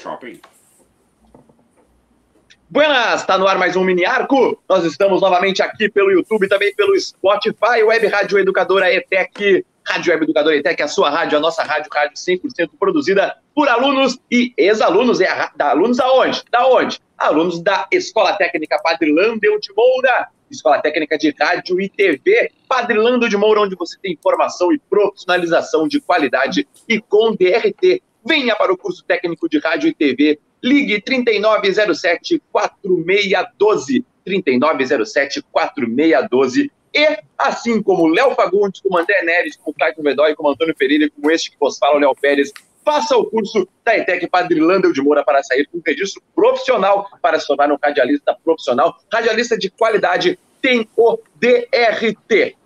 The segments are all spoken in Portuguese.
Shopping. Buenas, está no ar mais um Mini Arco. Nós estamos novamente aqui pelo YouTube, também pelo Spotify, Web Rádio Educadora ETEC. Rádio Web Educadora ETEC, a sua rádio, a nossa rádio, rádio 100% produzida por alunos e ex-alunos. É da alunos aonde? Da onde? Alunos da Escola Técnica Padre Landel de Moura, Escola Técnica de Rádio e TV, Padre Landel de Moura, onde você tem informação e profissionalização de qualidade e com DRT. Venha para o curso técnico de rádio e TV Ligue 3907 4612. 3907 4612. E, assim como Léo Fagundes, como André Neres, como Clayton Bedói, como Antônio Pereira como este que vos fala, Léo Pérez, faça o curso da ETEC Padre Landel de Moura para sair com um registro profissional, para se tornar um radialista profissional. Radialista de qualidade tem o DRT.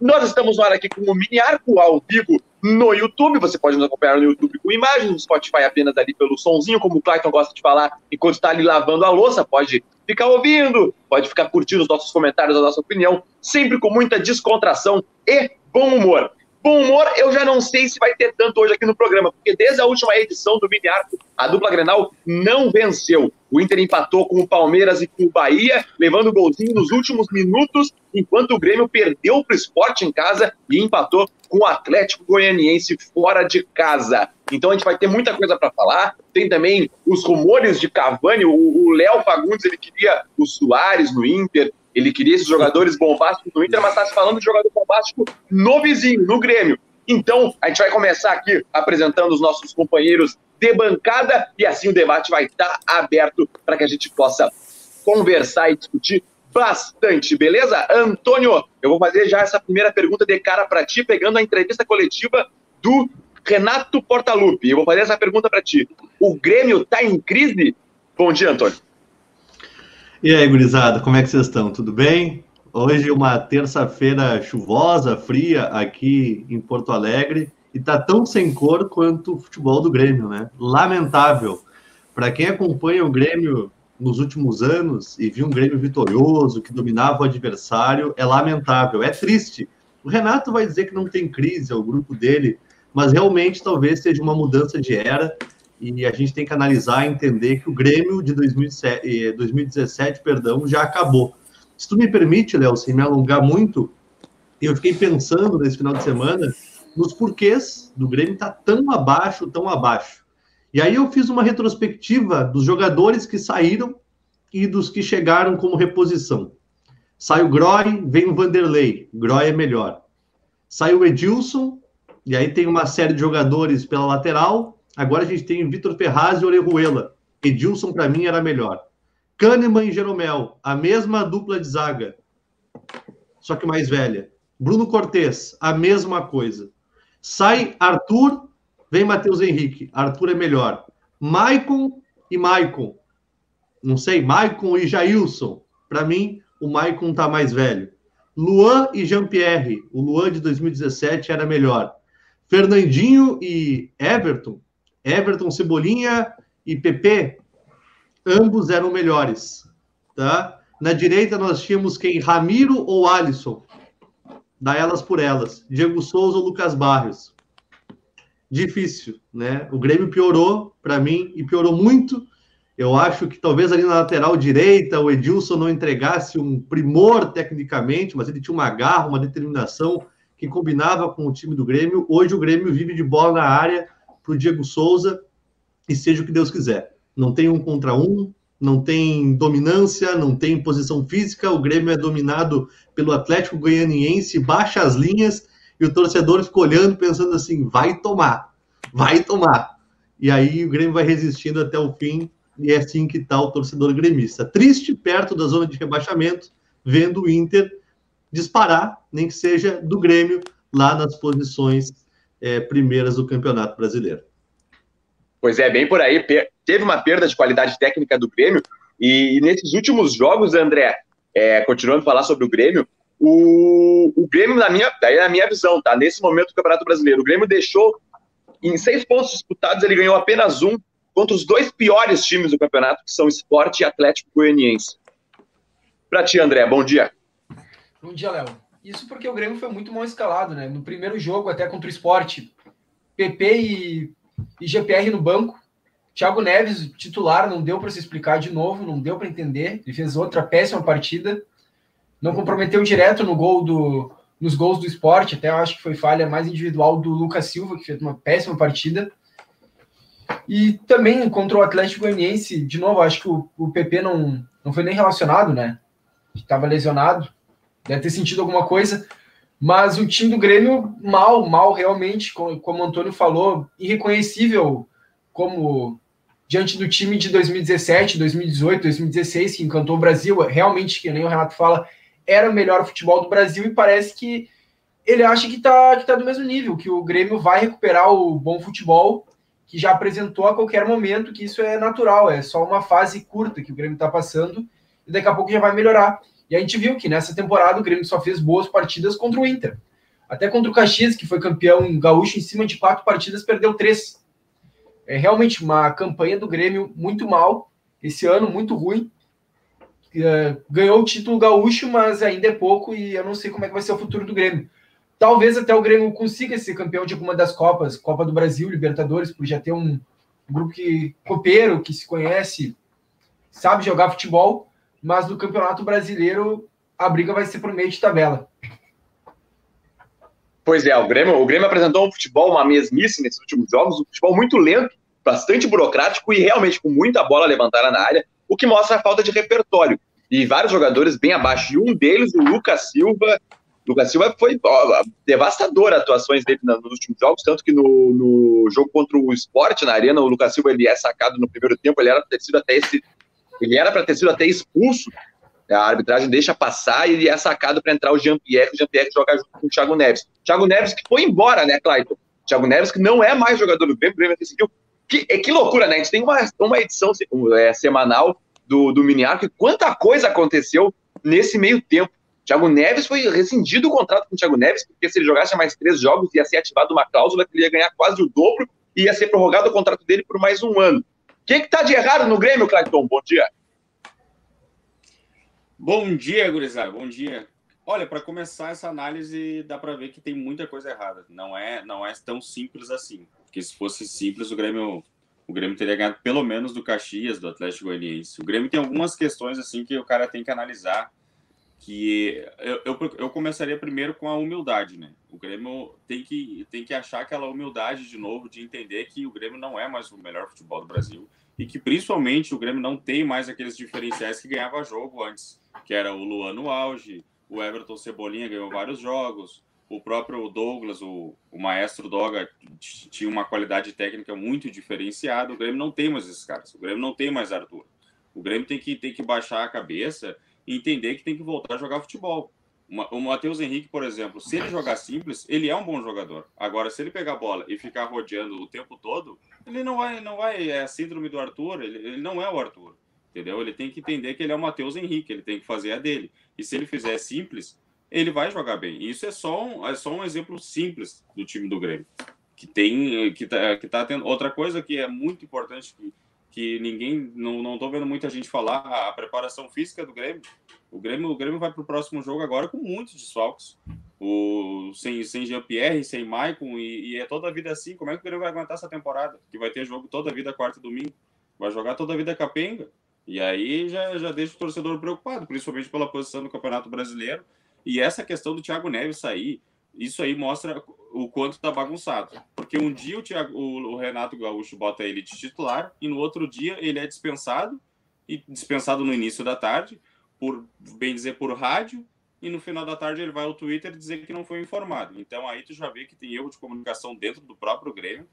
Nós estamos no ar aqui com o Mini Arco ao vivo no YouTube. Você pode nos acompanhar no YouTube com imagens, no Spotify apenas ali pelo sonzinho, como o Clayton gosta de falar, enquanto está ali lavando a louça. Pode ficar ouvindo, pode ficar curtindo os nossos comentários, a nossa opinião, sempre com muita descontração e bom humor. Bom humor, eu já não sei se vai ter tanto hoje aqui no programa, porque desde a última edição do Mini Arco, a dupla Grenal não venceu. O Inter empatou com o Palmeiras e com o Bahia, levando o golzinho nos últimos minutos, enquanto o Grêmio perdeu para o esporte em casa e empatou com o Atlético Goianiense fora de casa. Então a gente vai ter muita coisa para falar. Tem também os rumores de Cavani. O Léo Fagundes ele queria o Soares no Inter. Ele queria esses jogadores bombásticos no Inter, mas está se falando de jogador bombástico no vizinho, no Grêmio. Então, a gente vai começar aqui apresentando os nossos companheiros de bancada e assim o debate vai estar tá aberto para que a gente possa conversar e discutir bastante, beleza? Antônio, eu vou fazer já essa primeira pergunta de cara para ti, pegando a entrevista coletiva do Renato Portaluppi. Eu vou fazer essa pergunta para ti. O Grêmio está em crise? Bom dia, Antônio. E aí, gurizada, como é que vocês estão? Tudo bem? Hoje uma terça-feira chuvosa, fria aqui em Porto Alegre e tá tão sem cor quanto o futebol do Grêmio, né? Lamentável. Para quem acompanha o Grêmio nos últimos anos e viu um Grêmio vitorioso que dominava o adversário, é lamentável, é triste. O Renato vai dizer que não tem crise, é o grupo dele, mas realmente talvez seja uma mudança de era e a gente tem que analisar e entender que o Grêmio de 2007, 2017 perdão, já acabou. Se tu me permite, Léo, sem me alongar muito, eu fiquei pensando nesse final de semana nos porquês do Grêmio estar tá tão abaixo, tão abaixo. E aí eu fiz uma retrospectiva dos jogadores que saíram e dos que chegaram como reposição. Sai o Groy, vem o Vanderlei. Groy é melhor. Sai o Edilson, e aí tem uma série de jogadores pela lateral, Agora a gente tem Vitor Ferraz e Orejuela. Edilson, para mim, era melhor. Kahneman e Jeromel, a mesma dupla de zaga, só que mais velha. Bruno Cortes, a mesma coisa. Sai Arthur, vem Matheus Henrique. Arthur é melhor. Maicon e Maicon. Não sei, Maicon e Jailson. Para mim, o Maicon tá mais velho. Luan e Jean-Pierre. O Luan de 2017 era melhor. Fernandinho e Everton. Everton, Cebolinha e PP, ambos eram melhores, tá? Na direita nós tínhamos quem? Ramiro ou Alisson? Dá elas por elas. Diego Souza ou Lucas Barrios? Difícil, né? O Grêmio piorou para mim e piorou muito. Eu acho que talvez ali na lateral direita o Edilson não entregasse um primor tecnicamente, mas ele tinha uma garra, uma determinação que combinava com o time do Grêmio. Hoje o Grêmio vive de bola na área para o Diego Souza e seja o que Deus quiser. Não tem um contra um, não tem dominância, não tem posição física. O Grêmio é dominado pelo Atlético Goianiense, baixa as linhas e o torcedor fica olhando, pensando assim: vai tomar, vai tomar. E aí o Grêmio vai resistindo até o fim, e é assim que está o torcedor gremista. Triste, perto da zona de rebaixamento, vendo o Inter disparar, nem que seja do Grêmio, lá nas posições é, primeiras do Campeonato Brasileiro. Pois é, bem por aí. Teve uma perda de qualidade técnica do Grêmio, e nesses últimos jogos, André, é, continuando a falar sobre o Grêmio, o, o Grêmio, na minha, daí na minha visão, tá? Nesse momento do Campeonato Brasileiro, o Grêmio deixou, em seis pontos disputados, ele ganhou apenas um contra os dois piores times do campeonato, que são Esporte e Atlético Goianiense. Para ti, André, bom dia. Bom dia, Léo. Isso porque o Grêmio foi muito mal escalado, né? No primeiro jogo, até contra o esporte, PP e, e GPR no banco. Thiago Neves, titular, não deu para se explicar de novo, não deu para entender. Ele fez outra péssima partida. Não comprometeu direto no gol do, nos gols do esporte, até eu acho que foi falha mais individual do Lucas Silva, que fez uma péssima partida. E também contra o Atlético Goianiense, de novo, acho que o, o PP não, não foi nem relacionado, né? Estava lesionado, deve ter sentido alguma coisa. Mas o time do Grêmio, mal, mal realmente, como, o Antônio falou, irreconhecível como diante do time de 2017, 2018, 2016, que encantou o Brasil. Realmente, que nem o Renato fala, era o melhor futebol do Brasil e parece que ele acha que está que tá do mesmo nível, que o Grêmio vai recuperar o bom futebol que já apresentou a qualquer momento, que isso é natural, é só uma fase curta que o Grêmio está passando e daqui a pouco já vai melhorar. E a gente viu que nessa temporada o Grêmio só fez boas partidas contra o Inter. Até contra o Caxias, que foi campeão gaúcho, em cima de quatro partidas, perdeu três. É realmente uma campanha do Grêmio muito mal, esse ano muito ruim. É, ganhou o título gaúcho, mas ainda é pouco e eu não sei como é que vai ser o futuro do Grêmio. Talvez até o Grêmio consiga ser campeão de alguma das Copas, Copa do Brasil, Libertadores, por já ter um grupo que copeiro, que se conhece, sabe jogar futebol, mas no Campeonato Brasileiro a briga vai ser por meio de tabela. Pois é, o Grêmio, o Grêmio apresentou um futebol, uma mesmice nesses últimos jogos, um futebol muito lento, bastante burocrático e realmente com muita bola levantada na área, o que mostra a falta de repertório. E vários jogadores bem abaixo, e um deles, o Lucas Silva, Lucas Silva foi ó, devastador as atuações dele nos últimos jogos, tanto que no, no jogo contra o Sport na Arena, o Lucas Silva ele é sacado no primeiro tempo, ele era para ter sido até esse, ele era para ter sido até expulso. A arbitragem deixa passar e ele é sacado para entrar o Jean-Pierre, o Jean-Pierre joga junto com o Thiago Neves. Thiago Neves que foi embora, né, Clayton? Thiago Neves que não é mais jogador do Grêmio, o Grêmio decidiu. Que, é, que loucura, né? A gente tem uma, uma edição é, semanal do, do Mini Arco e quanta coisa aconteceu nesse meio tempo. Thiago Neves foi rescindido o contrato com o Thiago Neves, porque se ele jogasse mais três jogos, ia ser ativado uma cláusula que ele ia ganhar quase o dobro e ia ser prorrogado o contrato dele por mais um ano. O que está de errado no Grêmio, Clayton? Bom dia. Bom dia, gurizada. Bom dia. Olha, para começar essa análise, dá para ver que tem muita coisa errada. Não é, não é tão simples assim. Porque se fosse simples, o Grêmio, o Grêmio teria ganhado pelo menos do Caxias, do Atlético Goianiense. O Grêmio tem algumas questões assim que o cara tem que analisar que eu, eu, eu, começaria primeiro com a humildade, né? O Grêmio tem que, tem que achar aquela humildade de novo, de entender que o Grêmio não é mais o melhor futebol do Brasil e que principalmente o Grêmio não tem mais aqueles diferenciais que ganhava jogo antes, que era o Luan no auge, o Everton Cebolinha ganhou vários jogos, o próprio Douglas, o, o maestro Doga, tinha uma qualidade técnica muito diferenciada. O Grêmio não tem mais esses caras, o Grêmio não tem mais Arthur. O Grêmio tem que, tem que baixar a cabeça e entender que tem que voltar a jogar futebol. O Matheus Henrique, por exemplo, se ele jogar simples, ele é um bom jogador. Agora, se ele pegar a bola e ficar rodeando o tempo todo, ele não vai, não vai, é a síndrome do Arthur, ele, ele não é o Arthur, entendeu? Ele tem que entender que ele é o Matheus Henrique, ele tem que fazer a dele. E se ele fizer simples, ele vai jogar bem. Isso é só um, é só um exemplo simples do time do Grêmio, que tem, que tá, que tá tendo outra coisa que é muito importante que que ninguém, não, não tô vendo muita gente falar, a preparação física do Grêmio. O Grêmio, o Grêmio vai para o próximo jogo agora com muitos desfalques. O, sem, sem Jean-Pierre, sem Maicon, e, e, é toda a vida assim. Como é que o Grêmio vai aguentar essa temporada? Que vai ter jogo toda a vida, quarta e domingo. Vai jogar toda a vida capenga. E aí já, já deixa o torcedor preocupado, principalmente pela posição do Campeonato Brasileiro. E essa questão do Thiago Neves sair, isso aí mostra o quanto tá bagunçado. Porque um dia o, Thiago, o, Renato Gaúcho bota ele de titular e no outro dia ele é dispensado, e dispensado no início da tarde, por bem dizer por rádio, e no final da tarde ele vai ao Twitter dizer que não foi informado. Então aí tu já vê que tem erro de comunicação dentro do próprio Grêmio.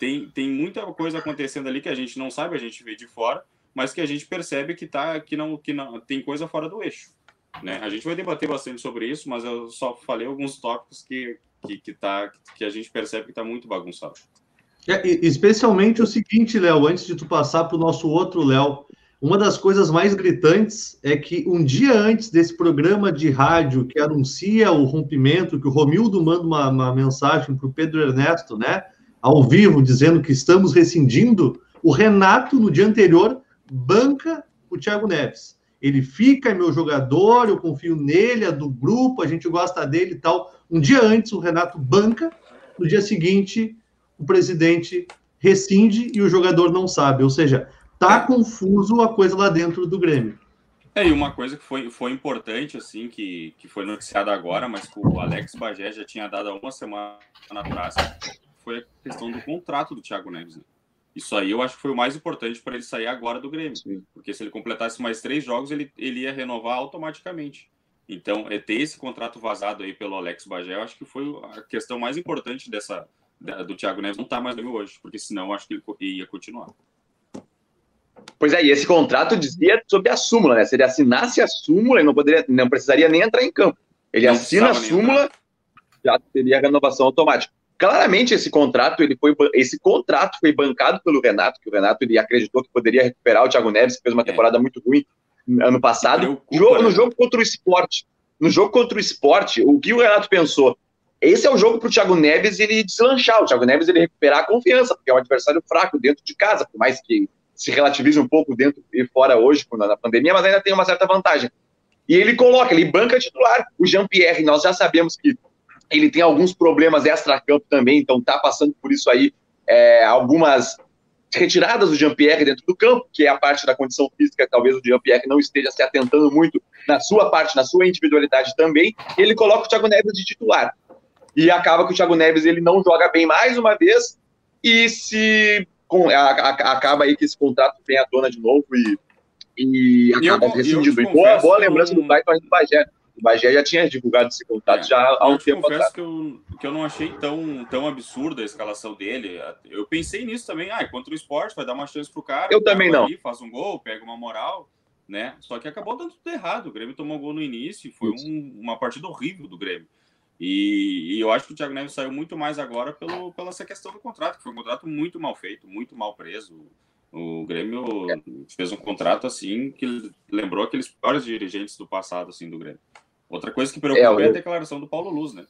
Tem, tem muita coisa acontecendo ali que a gente não sabe, a gente vê de fora, mas que a gente percebe que tá que não que não tem coisa fora do eixo. Né? A gente vai debater bastante sobre isso, mas eu só falei alguns tópicos que, que, que, tá, que a gente percebe que está muito bagunçado. É, especialmente o seguinte, Léo, antes de tu passar para o nosso outro Léo, uma das coisas mais gritantes é que um dia antes desse programa de rádio que anuncia o rompimento, que o Romildo manda uma, uma mensagem para o Pedro Ernesto, né, ao vivo, dizendo que estamos rescindindo, o Renato, no dia anterior, banca o Thiago Neves ele fica, é meu jogador, eu confio nele, é do grupo, a gente gosta dele e tal. Um dia antes, o Renato banca, no dia seguinte, o presidente rescinde e o jogador não sabe. Ou seja, tá confuso a coisa lá dentro do Grêmio. É, e uma coisa que foi, foi importante, assim, que, que foi noticiada agora, mas que o Alex Bagé já tinha dado há uma semana atrás, foi a questão do contrato do Thiago Neves. Né? Isso aí eu acho que foi o mais importante para ele sair agora do Grêmio. Sim. Porque se ele completasse mais três jogos, ele, ele ia renovar automaticamente. Então, é ter esse contrato vazado aí pelo Alex Bagé, eu acho que foi a questão mais importante dessa do Thiago Neves não estar tá mais no hoje, porque senão eu acho que ele ia continuar. Pois é, e esse contrato dizia sobre a súmula, né? Se ele assinasse a súmula, ele não, poderia, não precisaria nem entrar em campo. Ele não assina a súmula, já teria renovação automática. Claramente esse contrato, ele foi, esse contrato foi bancado pelo Renato, que o Renato ele acreditou que poderia recuperar o Thiago Neves, que fez uma é. temporada é. muito ruim ano passado. Jogo, né? No jogo contra o esporte, no jogo contra o esporte, o que o Renato pensou? Esse é o jogo para o Thiago Neves ele deslanchar, o Thiago Neves ele recuperar a confiança, porque é um adversário fraco dentro de casa, por mais que se relativize um pouco dentro e fora hoje, na pandemia, mas ainda tem uma certa vantagem. E ele coloca, ele banca titular. O Jean-Pierre, nós já sabemos que ele tem alguns problemas extra-campo também, então tá passando por isso aí, é, algumas retiradas do Jean-Pierre dentro do campo, que é a parte da condição física, talvez o Jean-Pierre não esteja se atentando muito na sua parte, na sua individualidade também, ele coloca o Thiago Neves de titular. E acaba que o Thiago Neves ele não joga bem mais uma vez, e se com, a, a, acaba aí que esse contrato vem à tona de novo e, e acaba eu, rescindido. Eu boa, boa lembrança do Baito do Bagé. O Bagé já tinha divulgado esse contrato é, já há um tempo confesso atrás. Que eu, que eu não achei tão, tão absurda a escalação dele. Eu pensei nisso também. Ah, contra o esporte, vai dar uma chance pro cara. Eu também não. Ali, faz um gol, pega uma moral. Né? Só que acabou dando tudo errado. O Grêmio tomou um gol no início e foi um, uma partida horrível do Grêmio. E, e, eu acho que o Thiago Neves saiu muito mais agora pelo, pela essa questão do contrato, que foi um contrato muito mal feito, muito mal preso. O Grêmio fez um contrato assim que lembrou aqueles piores dirigentes do passado assim do Grêmio. Outra coisa que preocupa é, é a declaração do Paulo Luz, né?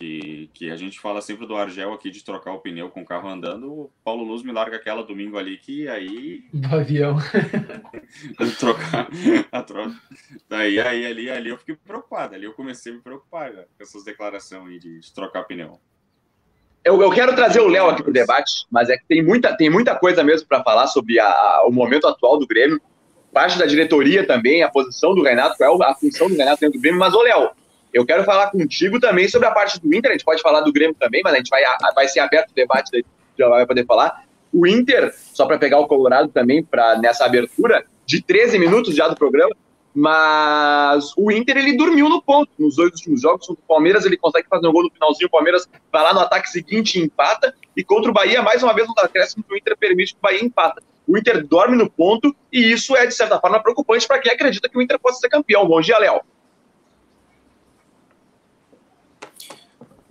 que, que a gente fala sempre do Argel aqui de trocar o pneu com o carro andando, o Paulo Luz me larga aquela domingo ali que aí. Do avião. trocar a troca. Daí aí, ali, ali eu fiquei preocupado. Ali eu comecei a me preocupar já, com essas declarações aí de, de trocar pneu. Eu, eu, quero trazer o Léo aqui para o debate, mas é que tem muita, tem muita coisa mesmo para falar sobre a, a, o momento atual do Grêmio, parte da diretoria também, a posição do Renato, qual é a função do Renato dentro do Grêmio. Mas, ô Léo, eu quero falar contigo também sobre a parte do Inter. A gente pode falar do Grêmio também, mas a gente vai, vai ser aberto o debate, daí já vai poder falar. O Inter, só para pegar o Colorado também, para nessa abertura, de 13 minutos já do programa, mas o Inter ele dormiu no ponto nos dois últimos jogos. Contra o Palmeiras ele consegue fazer um gol no finalzinho, o Palmeiras vai lá no ataque seguinte e empata. E contra o Bahia, mais uma vez, no acréscimo que o Inter permite que o Bahia empata. O Inter dorme no ponto e isso é, de certa forma, preocupante para quem acredita que o Inter possa ser campeão. Bom dia, Léo.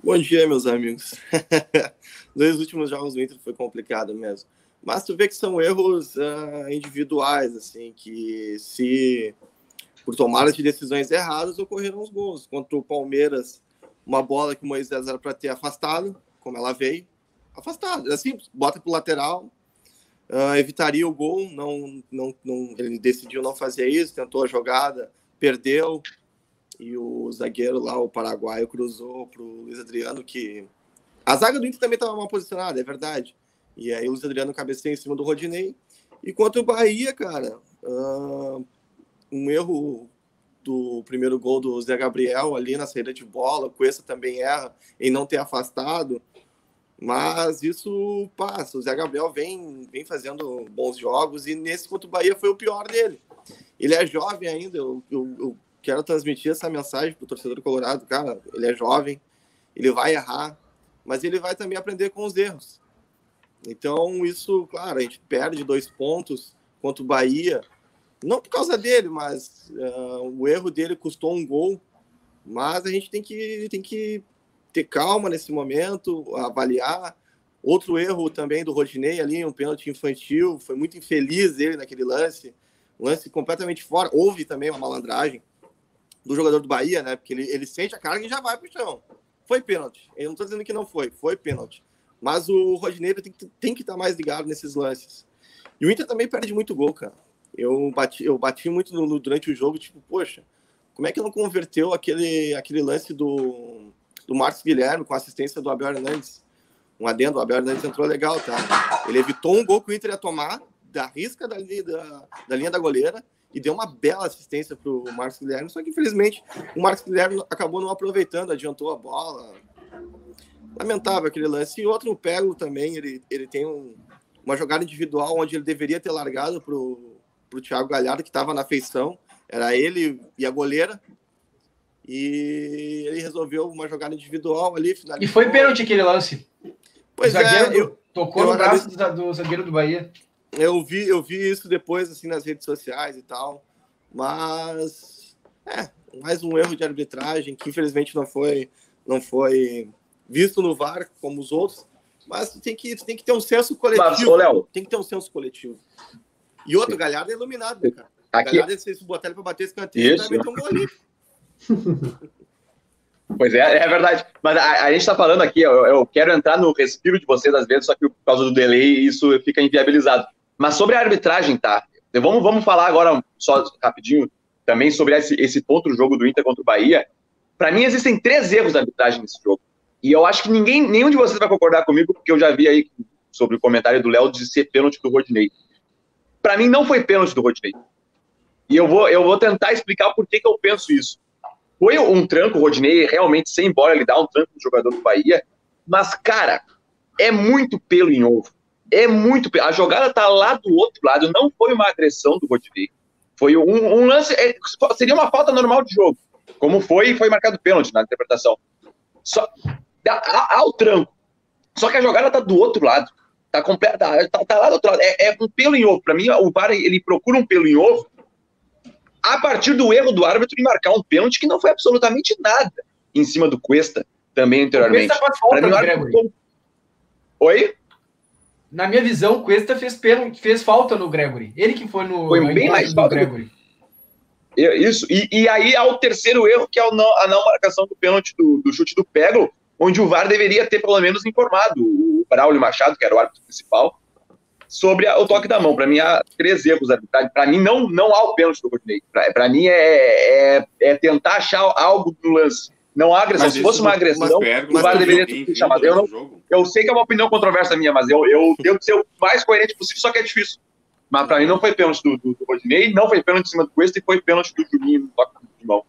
Bom dia, meus amigos. Dois últimos jogos do Inter foi complicado mesmo. Mas tu vê que são erros uh, individuais, assim, que se por tomar de decisões erradas ocorreram os gols. Contra o Palmeiras, uma bola que o Moisés era para ter afastado, como ela veio, afastado. Simples, bota pro lateral, uh, evitaria o gol, não, não, não, ele decidiu não fazer isso, tentou a jogada, perdeu, e o zagueiro lá, o paraguaio, cruzou para o Luiz Adriano, que a zaga do Inter também estava mal posicionada, é verdade. E aí o Luiz Adriano cabeceia em cima do Rodinei. E quanto o Bahia, cara, uh, um erro do primeiro gol do Zé Gabriel ali na saída de bola, o Cuesta também erra em não ter afastado. Mas isso passa. O Zé Gabriel vem, vem fazendo bons jogos e nesse contra o Bahia foi o pior dele. Ele é jovem ainda, eu, eu, eu quero transmitir essa mensagem para o torcedor colorado. Cara, ele é jovem, ele vai errar, mas ele vai também aprender com os erros. Então, isso, claro, a gente perde dois pontos contra o Bahia, não por causa dele, mas uh, o erro dele custou um gol. Mas a gente tem que, tem que ter calma nesse momento, avaliar. Outro erro também do Rodinei ali, um pênalti infantil, foi muito infeliz ele naquele lance, lance completamente fora. Houve também uma malandragem, do jogador do Bahia, né? Porque ele, ele sente a carga e já vai pro chão. Foi pênalti. Eu não tô dizendo que não foi, foi pênalti. Mas o Rodineiro tem que, tem que estar tá mais ligado nesses lances. E o Inter também perde muito gol, cara. Eu bati, eu bati muito no, no, durante o jogo, tipo, poxa, como é que não converteu aquele, aquele lance do, do Marcos Guilherme com assistência do Abel Hernandes? um adendo, o Abel Hernandes entrou legal, tá? Ele evitou um gol que o Inter ia tomar, da risca da, da, da linha da goleira, e deu uma bela assistência para o Marcos Guilherme, só que infelizmente o Marcos Guilherme acabou não aproveitando, adiantou a bola. Lamentável aquele lance. E outro pego também, ele, ele tem um, uma jogada individual onde ele deveria ter largado para Thiago Galhardo, que estava na feição. Era ele e a goleira. E ele resolveu uma jogada individual ali. E foi pênalti aquele lance. Pois é, eu, tocou eu no braço do zagueiro do Bahia. Eu vi, eu vi isso depois, assim, nas redes sociais e tal. Mas, é, mais um erro de arbitragem que infelizmente não foi, não foi visto no VAR como os outros. Mas tem que, tem que ter um senso coletivo. Mas, ô, Léo, tem que ter um senso coletivo. E outro, Galhardo é iluminado, né, cara? Aqui... Galhardo, se botar ele pra bater escanteio, Isso. vai meter um gol ali. Pois é, é verdade. Mas a, a gente está falando aqui, eu, eu, quero entrar no respiro de vocês às vezes, só que por causa do delay isso fica inviabilizado. Mas sobre a arbitragem, tá? Vamos, vamos falar agora só rapidinho também sobre esse, esse outro jogo do Inter contra o Bahia. Para mim, existem três erros da arbitragem nesse jogo. E eu acho que ninguém, nenhum de vocês vai concordar comigo, porque eu já vi aí sobre o comentário do Léo de ser pênalti do Rodinei. Para mim, não foi pênalti do Rodinei. E eu vou, eu vou tentar explicar por que, que eu penso isso. Foi um tranco, o Rodinei realmente sem bola, ele dá um tranco no jogador do Bahia. Mas, cara, é muito pelo em ovo é muito. A jogada tá lá do outro lado, não foi uma agressão do Rodinei. Foi um, um lance. É, seria uma falta normal de jogo. Como foi, foi marcado pênalti na interpretação. Só, há, o tranco. Só que a jogada tá do outro lado. Tá, completa, tá, tá lá do outro lado. É, é um pelo em ovo. Para mim, o VAR ele procura um pelo em ovo a partir do erro do árbitro em marcar um pênalti que não foi absolutamente nada em cima do Cuesta também anteriormente. O Cuesta falta, mim, árbitro... Oi? na minha visão, o Cuesta fez, pênalti, fez falta no Gregory. Ele que foi no. Foi bem mais falta. Gregory. Isso. E, e, aí há o terceiro erro, que é a não, a não marcação do pênalti do, do, chute do Pego, onde o VAR deveria ter pelo menos informado o Braulio Machado, que era o árbitro principal, sobre a, o toque da mão. Para mim, há três erros. Para mim, não, não há o pênalti do Rodinei. Para mim, é, é, é tentar achar algo no lance não há agressão. Mas Se fosse uma agressão, o VAR deveria ter chamado. Eu, não, eu sei que é uma opinião controversa minha, mas eu, eu tento ser o mais coerente possível, só que é difícil. Mas para mim não foi pênalti do, do, do Rodinei, não foi pênalti em cima do Cuesta e foi pênalti do Juninho no toque de mão.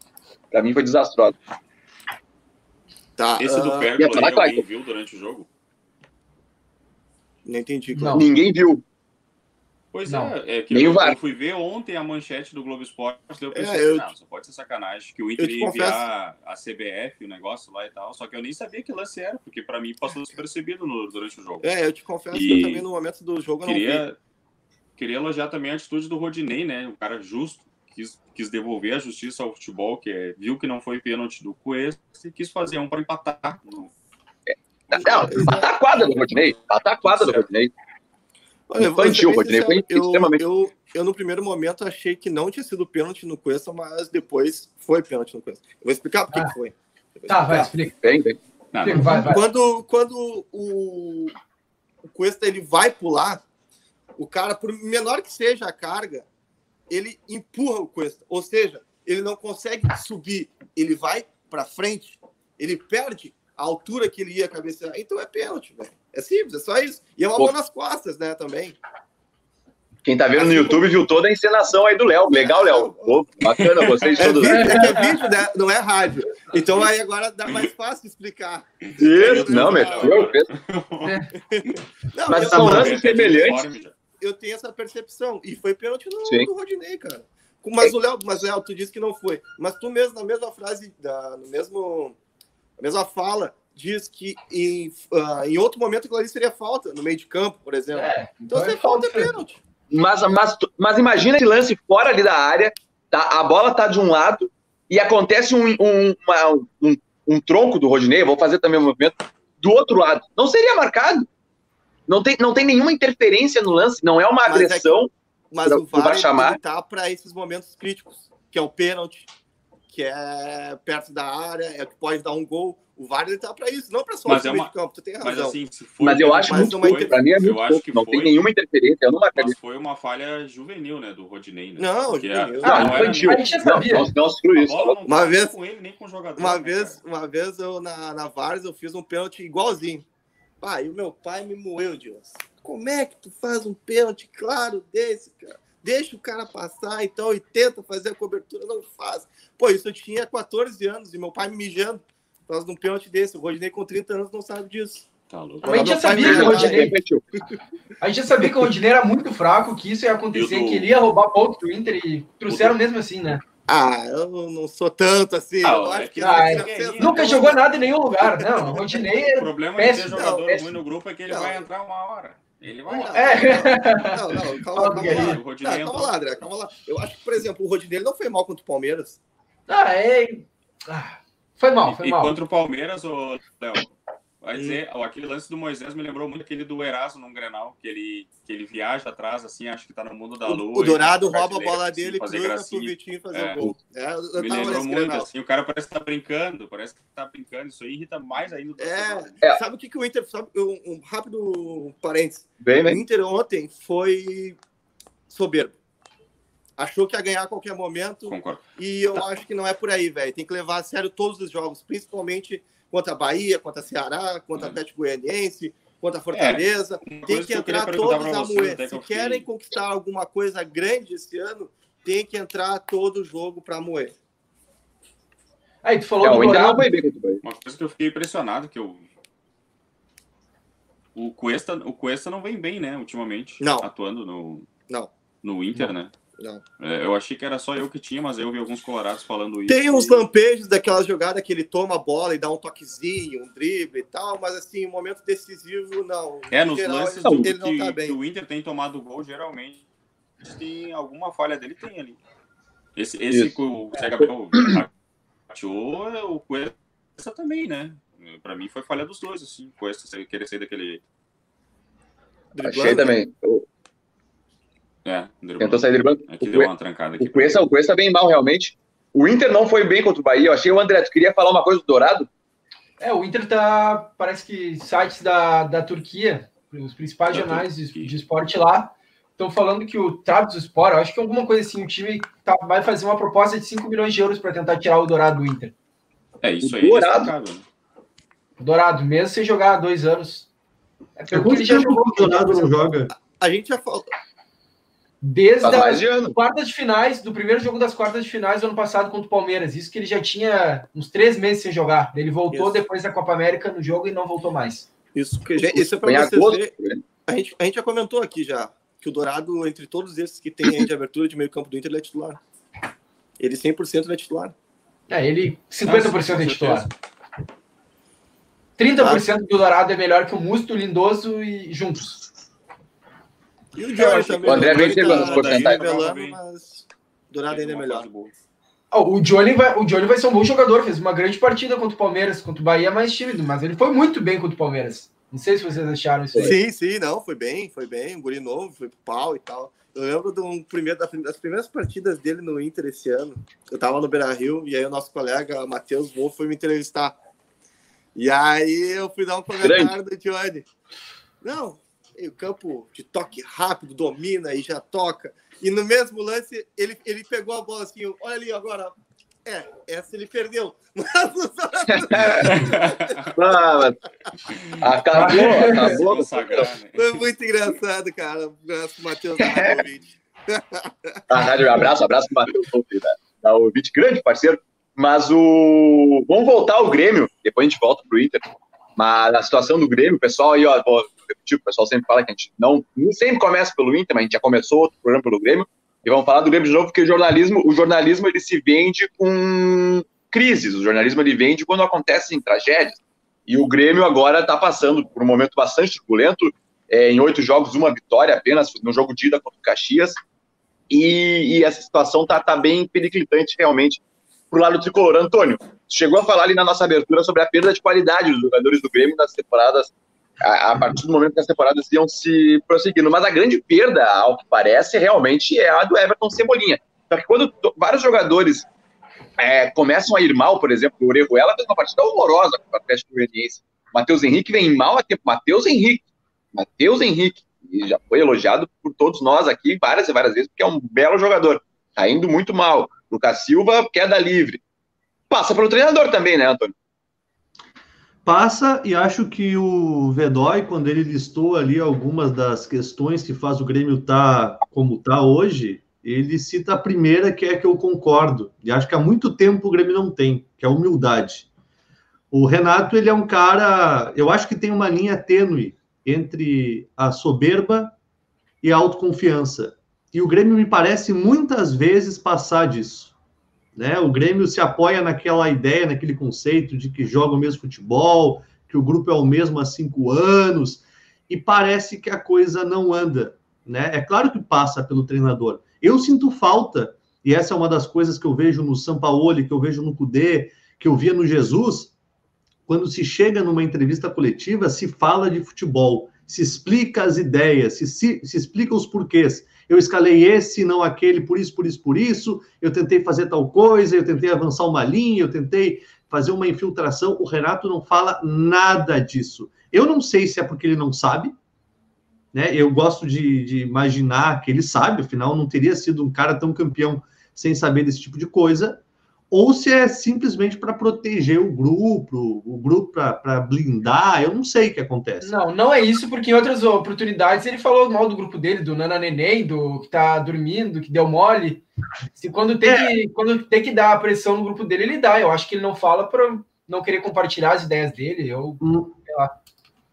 Para mim foi desastroso. Tá, Esse do Pérgola uh, aí, alguém viu durante o jogo? Não entendi. Não. Ninguém viu. Pois não. é, é que eu, eu, fui ver ontem a manchete do Globo Esporte, eu pensei, é, eu, não, só pode ser sacanagem, que o Inter ia enviar a CBF, o negócio lá e tal, só que eu nem sabia que lance era, porque para mim passou despercebido no, durante o jogo. É, eu te confesso e que eu também no momento do jogo queria, não vi. Queria elogiar também a atitude do Rodinei, né, o cara justo, quis, quis devolver a justiça ao futebol, que é, viu que não foi pênalti do Cuesta e quis fazer um para empatar. No... É, não, empatar a quadra do Rodinei, empatar a quadra do Rodinei. Olha, infantil, Rodinei foi eu, extremamente. Eu, eu, no primeiro momento, achei que não tinha sido pênalti no Cuesta, mas depois foi pênalti no Cuesta. Eu vou explicar por que ah. foi. Tá, vai, explica. Bem, bem. Não, vai, vai. Quando, quando o, o Cuesta ele vai pular, o cara, por menor que seja a carga, ele empurra o Cuesta. Ou seja, ele não consegue subir, ele vai para frente, ele perde a altura que ele ia cabecear. Então é pênalti, velho. É simples, é só isso. E é uma Pô. mão nas costas, né, também. Quem tá vendo no YouTube viu toda a encenação aí do Léo. Legal, Léo. bacana, vocês é todos. Vídeo, é vídeo, né? não é rádio. Então aí agora dá mais fácil explicar. Isso, não, mexeu. Não, Mas são lances semelhantes. Eu tenho essa percepção. E foi pênalti no, no Rodinei, cara. Mas o Léo, mas Léo, tu disse que não foi. Mas tu mesmo, na mesma frase, da, no mesmo, na mesma fala, diz que em, uh, em outro momento aquilo ali seria falta, no meio de campo, por exemplo. É, então, então se é falta, é pênalti. Mas, mas, mas imagina esse lance fora ali da área, tá, a bola tá de um lado e acontece um, um, uma, um, um tronco do Rodinei, vou fazer também o um movimento, do outro lado. Não seria marcado. Não tem, não tem nenhuma interferência no lance, não é uma mas agressão. É que, mas pra, o VAR chamar. tá para esses momentos críticos, que é o pênalti, que é perto da área, é que pode dar um gol. O VAR ele tá para isso, não para só mas é uma... de campo, tu tem razão. Mas, assim, foi, mas eu acho muito foi, para mim é muito pouco, não foi, tem nenhuma interferência, eu não acredito. Mas foi uma falha juvenil, né, do Rodinei, né? Não, Porque juvenil. A... não, infantil. Não, não, não, não isso. Uma vez, com ele, nem com o jogador, uma né, vez, uma vez eu na na Vars eu fiz um pênalti igualzinho. Pai, o meu pai me moeu, Deus. Como é que tu faz um pênalti claro desse, cara? Deixa o cara passar, então, e tenta fazer a cobertura, não faz. Pô, isso eu tinha 14 anos e meu pai me mijando por causa de um pênalti desse. O Rodinei com 30 anos não sabe disso. Tá a gente já sabia que o Rodinei, a gente já sabia que o Rodinei era muito fraco, que isso ia acontecer, do- que ele ia roubar ponto do Inter e trouxeram mesmo assim, né? Ah, eu não sou tanto assim. Ah, eu é acho que que- não ah, é é-. Nunca jogou nada em nenhum lugar, não. O Rodinei O é problema de ter péssimo, jogador não, ruim péssimo. no grupo é que ele Não. vai entrar uma hora. Ele vai Não, entrar. É. Não, não, calma, Fala do calma Guerreiro. lá. O Rodinei Não, calma lá, André, calma lá. Eu acho que, por exemplo, o Rodinei não foi mal contra o Palmeiras. Ah, é. Ah, foi mal, foi e mal. contra o Palmeiras, o Léo, vai dizer, aquele lance do Moisés me lembrou muito aquele do Erasmo num Grenal, que ele, que ele viaja atrás, assim, acho que tá no mundo da O- lua. o Dourado e tá rouba a bola assim, dele, cruza gracinha. pro Vitinho fazer É. o gol. É, Me tava lembrou muito, Grenal. assim, o cara parece que tá brincando, parece que tá brincando, isso aí irrita mais ainda. o. É, É. sabe o que, que o Inter. Sabe, um, um rápido parênteses. Bem, O bem. Inter ontem foi soberbo. Achou que ia ganhar a qualquer momento. Concordo. E eu acho que não é por aí, velho. Tem que levar a sério todos os jogos, principalmente contra a Bahia, contra a Ceará, contra o Atlético Goianiense, contra a Fortaleza. Uma tem que entrar perguntar todos pra a vocês, moer. até que Se querem conquistar alguma coisa grande esse ano, tem que entrar todo jogo para moer. Aí, tu falou É, do não Bahia. Uma coisa que eu fiquei impressionado, que eu... O Cuesta, o Cuesta não vem bem, né, ultimamente. Não. Atuando no, Não. no Inter, né? Não. É, eu achei que era só eu que tinha, mas eu vi alguns colorados falando isso. Tem uns e- lampejos daquela jogada que ele toma a bola e dá um toquezinho, um drible e tal, mas assim, um momento decisivo, não. É, Em nos geral, lances ele, do, ele não que, tá que o Inter tem tomado gol, geralmente tem alguma falha dele, tem ali. Esse, esse que o Zé Gabriel é o Cuesta também, né? Pra mim foi falha dos dois, assim. O Cuesta querer sair daquele jeito. Achei também. O- É, driblando. Tentou sair driblando. É que O deu uma trancada aqui. O Cuesta, o Cuesta bem mal, realmente. O Inter não foi bem contra o Bahia. Eu achei o André, tu queria falar uma coisa do Dourado? É, o Inter tá. Parece que sites da, da Turquia, os principais Da jornais de, de esporte lá, estão falando que o Trabzonspor, eu acho que alguma coisa assim, o time tá- vai fazer uma proposta de 5 milhões de euros para tentar tirar o Dourado do Inter. É, isso O aí é Dourado. né? O Dourado, mesmo sem jogar há dois anos. É Há porque ele já jogou o Dourado não joga? A gente já falou. Desde Faz as de quartas de finais, do primeiro jogo das quartas de finais do ano passado contra o Palmeiras. Isso que ele já tinha uns três meses sem jogar. Ele voltou Isso. depois da Copa América no jogo e não voltou mais. Isso, que, gente, isso é para vocês agosto. verem. A gente, a gente já comentou aqui já que o Dourado, entre todos esses que tem aí de abertura de meio campo do Inter, ele é titular. Ele 100% ele é titular. É, ele 50% Nossa, é titular. certeza. 30% do Dourado é melhor que o Musto, o Lindoso e juntos. E o que também. o André vem chegando, tentar. revelando, mas Dourado ainda é melhor. Ó, o, Johnny vai, o Johnny vai ser um bom jogador, fez uma grande partida contra o Palmeiras, contra o Bahia é mais tímido, mas ele foi muito bem contra o Palmeiras. Não sei se vocês acharam isso aí. Sim, sim, não, foi bem, foi bem. Um guri novo, foi pro pau e tal. Eu lembro de um primeiro, das primeiras partidas dele no Inter esse ano. Eu tava no Beira Rio e aí o nosso colega Matheus Wolff foi me entrevistar. E aí eu fui dar um comentário do Johnny. Não, o campo de toque rápido, domina e já toca. E no mesmo lance, ele, ele pegou a bola assim, olha ali agora. É, essa ele perdeu. Mas os Ah, Acabou, acabou. Né? Foi muito engraçado, cara. O Matheus Radovic. Ah, rádio, abraço, abraço pro Matheus Wolff, da, Ouvinte, grande parceiro. Mas o. Vamos voltar ao Grêmio, depois a gente volta pro Inter. Mas a situação do Grêmio, o pessoal aí, ó, repetir, o pessoal sempre fala que a gente não, sempre começa pelo Inter, mas a gente já começou outro programa pelo Grêmio. E vamos falar do Grêmio de novo, porque o jornalismo, o jornalismo ele se vende com crises. O jornalismo ele vende quando acontecem tragédias. E o Grêmio agora está passando por um momento bastante turbulento. É, em oito jogos, uma vitória apenas no jogo de ida contra o Caxias. E, e essa situação tá, tá bem periclitante realmente pro lado tricolor. Antônio, chegou a falar ali na nossa abertura sobre a perda de qualidade dos jogadores do Grêmio nas temporadas, a, a partir do momento que as temporadas iam se prosseguindo. Mas a grande perda, ao que parece, realmente é a do Everton Cebolinha. Só que quando vários jogadores é, começam a ir mal, por exemplo, o Orejuela fez uma partida horrorosa contra o Atlético Goianiense. Matheus Henrique vem mal a tempo. Matheus Henrique. Matheus Henrique. E já foi elogiado por todos nós aqui várias e várias vezes, porque é um belo jogador. Tá indo muito mal. Lucas Silva, queda livre. Passa pelo treinador também, né, Antônio? Passa, e acho que o Vedói, quando ele listou ali algumas das questões que faz o Grêmio estar tá como está hoje, ele cita a primeira, que é que eu concordo, e acho que há muito tempo o Grêmio não tem, que é a humildade. O Renato, ele é um cara, eu acho que tem uma linha tênue entre a soberba e a autoconfiança. E o Grêmio me parece muitas vezes passar disso. Né? O Grêmio se apoia naquela ideia, naquele conceito de que joga o mesmo futebol, que o grupo é o mesmo há cinco anos, e parece que a coisa não anda. Né? É claro que passa pelo treinador. Eu sinto falta, e essa é uma das coisas que eu vejo no Sampaoli, que eu vejo no Cudê, que eu via no Jesus, quando se chega numa entrevista coletiva, se fala de futebol, se explica as ideias, se, se, se explica os porquês eu escalei esse, não aquele, por isso, por isso, por isso, eu tentei fazer tal coisa, eu tentei avançar uma linha, eu tentei fazer uma infiltração. O Renato não fala nada disso. Eu não sei se é porque ele não sabe, né? Eu gosto de, de imaginar que ele sabe, afinal, não teria sido um cara tão campeão sem saber desse tipo de coisa, ou se é simplesmente para proteger o grupo, o grupo para blindar, eu não sei o que acontece. Não, não é isso, porque em outras oportunidades ele falou mal do grupo dele, do Nana Neném, do que tá dormindo, que deu mole. Se quando tem, é. que, quando tem que dar a pressão no grupo dele, ele dá. Eu acho que ele não fala para não querer compartilhar as ideias dele. Eu, hum.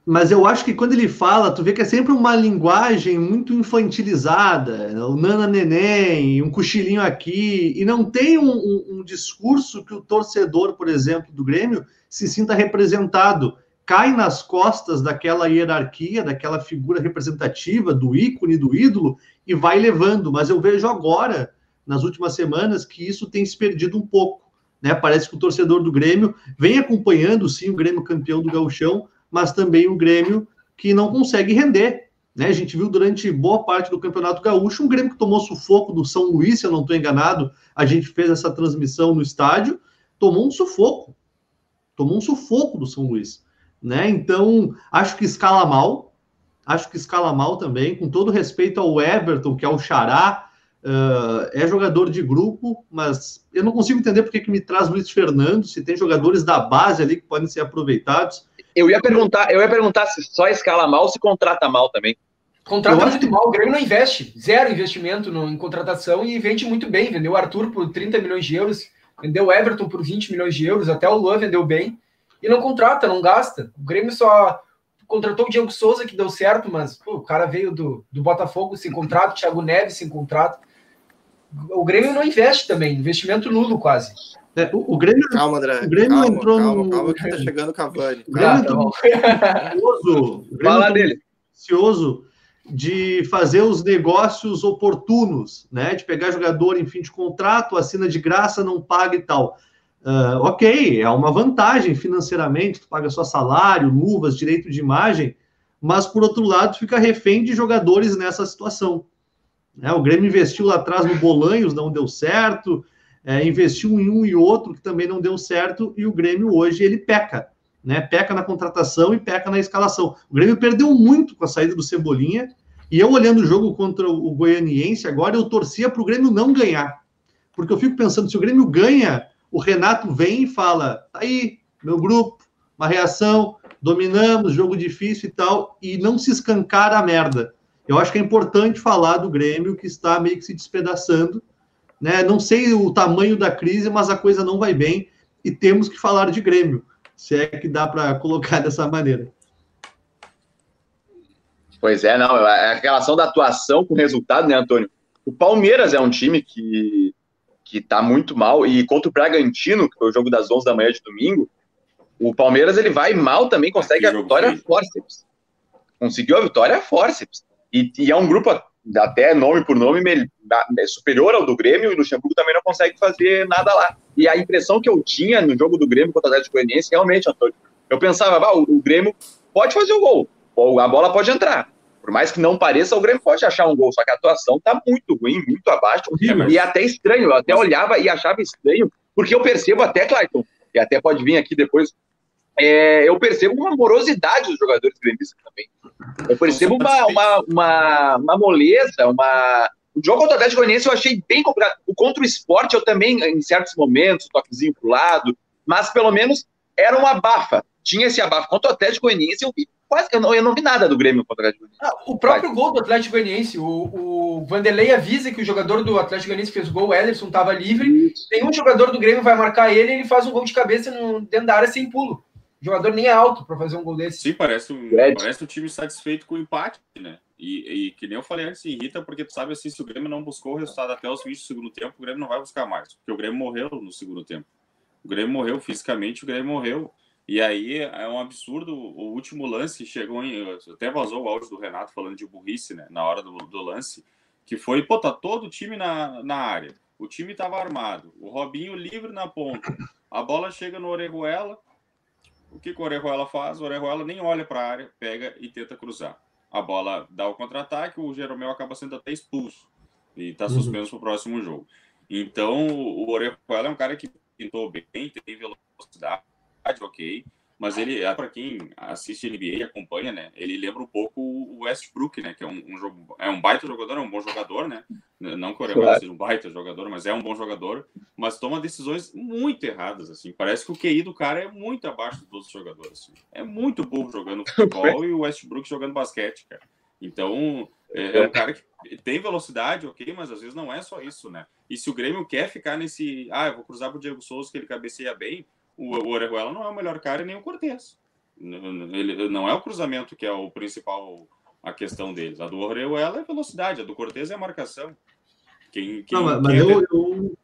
Mas eu acho que quando ele fala, tu vê que é sempre uma linguagem muito infantilizada, o nana neném, um cochilinho aqui, e não tem um, um, um, discurso que o torcedor, por exemplo, do Grêmio, se sinta representado, cai nas costas daquela hierarquia, daquela figura representativa, do ícone, do ídolo, e vai levando. Mas eu vejo agora, nas últimas semanas, que isso tem se perdido um pouco. Né? Parece que o torcedor do Grêmio vem acompanhando, sim, o Grêmio campeão do Gauchão, mas também o Grêmio que não consegue render. Né? A gente viu durante boa parte do Campeonato Gaúcho um Grêmio que tomou sufoco do São Luís, se eu não estou enganado. A gente fez essa transmissão no estádio, tomou um sufoco. Tomou um sufoco do São Luís. Né? Então, acho que escala mal. Acho que escala mal também, com todo respeito ao Everton, que é o Xará, Uh, é jogador de grupo, mas eu não consigo entender porque que me traz Luiz Fernando, se tem jogadores da base ali que podem ser aproveitados. Eu ia perguntar, eu ia perguntar se só escala mal ou se contrata mal também. Contrata muito que... mal, o Grêmio não investe, zero investimento no, em contratação e vende muito bem. Vendeu o Arthur por 30 milhões de euros, vendeu o Everton por 20 milhões de euros, até o Luan vendeu bem. E não contrata, não gasta. O Grêmio só contratou o Diego Souza, que deu certo, mas pô, o cara veio do, do Botafogo sem contrato, Thiago Neves sem contrato. O Grêmio não investe também, investimento nulo quase. É, o, o, Grêmio, calma, André. O Grêmio calma, entrou calma, no. Calma, que tá chegando o Cavani. O Grêmio ah, entrou tá ansioso. Fala dele. Ansioso de fazer os negócios oportunos, né? De pegar jogador em fim de contrato, assina de graça, não paga e tal. Uh, ok, é uma vantagem financeiramente, tu paga só salário, luvas, direito de imagem, mas por outro lado, fica refém de jogadores nessa situação. Né? O Grêmio investiu lá atrás no Bolanhos, não deu certo é, investiu em um e outro que também não deu certo, e o Grêmio hoje ele peca, né? Peca na contratação e peca na escalação. O Grêmio perdeu muito com a saída do Cebolinha, e eu olhando o jogo contra o Goianiense agora, eu torcia para o Grêmio não ganhar. Porque eu fico pensando, se o Grêmio ganha, o Renato vem e fala: tá aí, meu grupo, uma reação, dominamos, jogo difícil e tal, e não se escancara a merda. Eu acho que é importante falar do Grêmio que está meio que se despedaçando né? Não sei o tamanho da crise, mas a coisa não vai bem e temos que falar de Grêmio, se é que dá para colocar dessa maneira. Pois é, não, é a relação da atuação com o resultado, né, Antônio? O Palmeiras é um time que que tá muito mal e contra o Bragantino, que foi o jogo das 11 da manhã de domingo, o Palmeiras ele vai mal também, consegue a vitória forceps. Conseguiu a vitória forceps. E, e é um grupo até nome por nome, é superior ao do Grêmio, e o Luxemburgo também não consegue fazer nada lá. E a impressão que eu tinha no jogo do Grêmio contra o Atlético Goianiense, realmente, Antônio, eu pensava, ah, o Grêmio pode fazer o gol, ou a bola pode entrar. Por mais que não pareça, o Grêmio pode achar um gol, só que a atuação tá muito ruim, muito abaixo. E até estranho, eu até olhava e achava estranho, porque eu percebo até, Clayton, e até pode vir aqui depois é, eu percebo uma morosidade dos jogadores gremistas também. Eu percebo uma, uma, uma, uma moleza, uma. O jogo contra o Atlético Goianiense eu achei bem complicado. O contra o esporte eu também, em certos momentos, toquezinho pro lado, mas pelo menos era uma bafa. tinha esse abafo. Contra o Atlético Goianiense, eu vi quase. Eu não, eu não vi nada do Grêmio contra o Atlético Goianiense. Ah, o próprio gol do Atlético Goianiense, o, o Vanderlei avisa que o jogador do Atlético Goianiense fez o gol, o Ederson estava livre. Tem um jogador do Grêmio vai marcar ele, ele faz um gol de cabeça no, dentro da área sem pulo. O jogador nem é alto para fazer um gol desse. Sim, parece um, parece um time satisfeito com o empate, né? E, e, que nem eu falei antes, irrita porque tu sabe assim, se o Grêmio não buscou o resultado até os 20 do segundo tempo, o Grêmio não vai buscar mais, porque o Grêmio morreu no segundo tempo. O Grêmio morreu fisicamente, o Grêmio morreu. E aí é um absurdo o último lance chegou em. Até vazou o áudio do Renato falando de burrice, né? Na hora do, do lance, que foi, pô, tá todo o time na, na área. O time tava armado. O Robinho livre na ponta. A bola chega no Orejuela. O que, que o Orejuela faz? O Orejuela nem olha para a área, pega e tenta cruzar a bola dá o contra-ataque, o Jeromel acaba sendo até expulso e está uhum. suspenso uhum. para o próximo jogo. Então, o Orejuela é um cara que pintou bem, tem velocidade, ok, mas ele, é para quem assiste NBA e acompanha, né, ele lembra um pouco o Westbrook, né, que é um, um jogo, é um baita jogador, é um bom jogador, né, não que o Orejuela seja um baita jogador, mas é um bom jogador, mas toma decisões muito erradas, assim, parece que o QI do cara é muito abaixo de todos os jogadores, assim. é muito burro jogando futebol e o Westbrook jogando basquete, cara. Então, é, é, um cara que tem velocidade, ok, mas às vezes não é só isso, né? E se o Grêmio quer ficar nesse, ah, eu vou cruzar pro Diego Souza que ele cabeceia bem, o, o Orejuela não é o melhor cara nem o Cortez. Ele não é o cruzamento que é o principal a questão deles. A do Orejuela é velocidade, a do Cortez é a marcação. Quem, quem, não, mas eu, eu,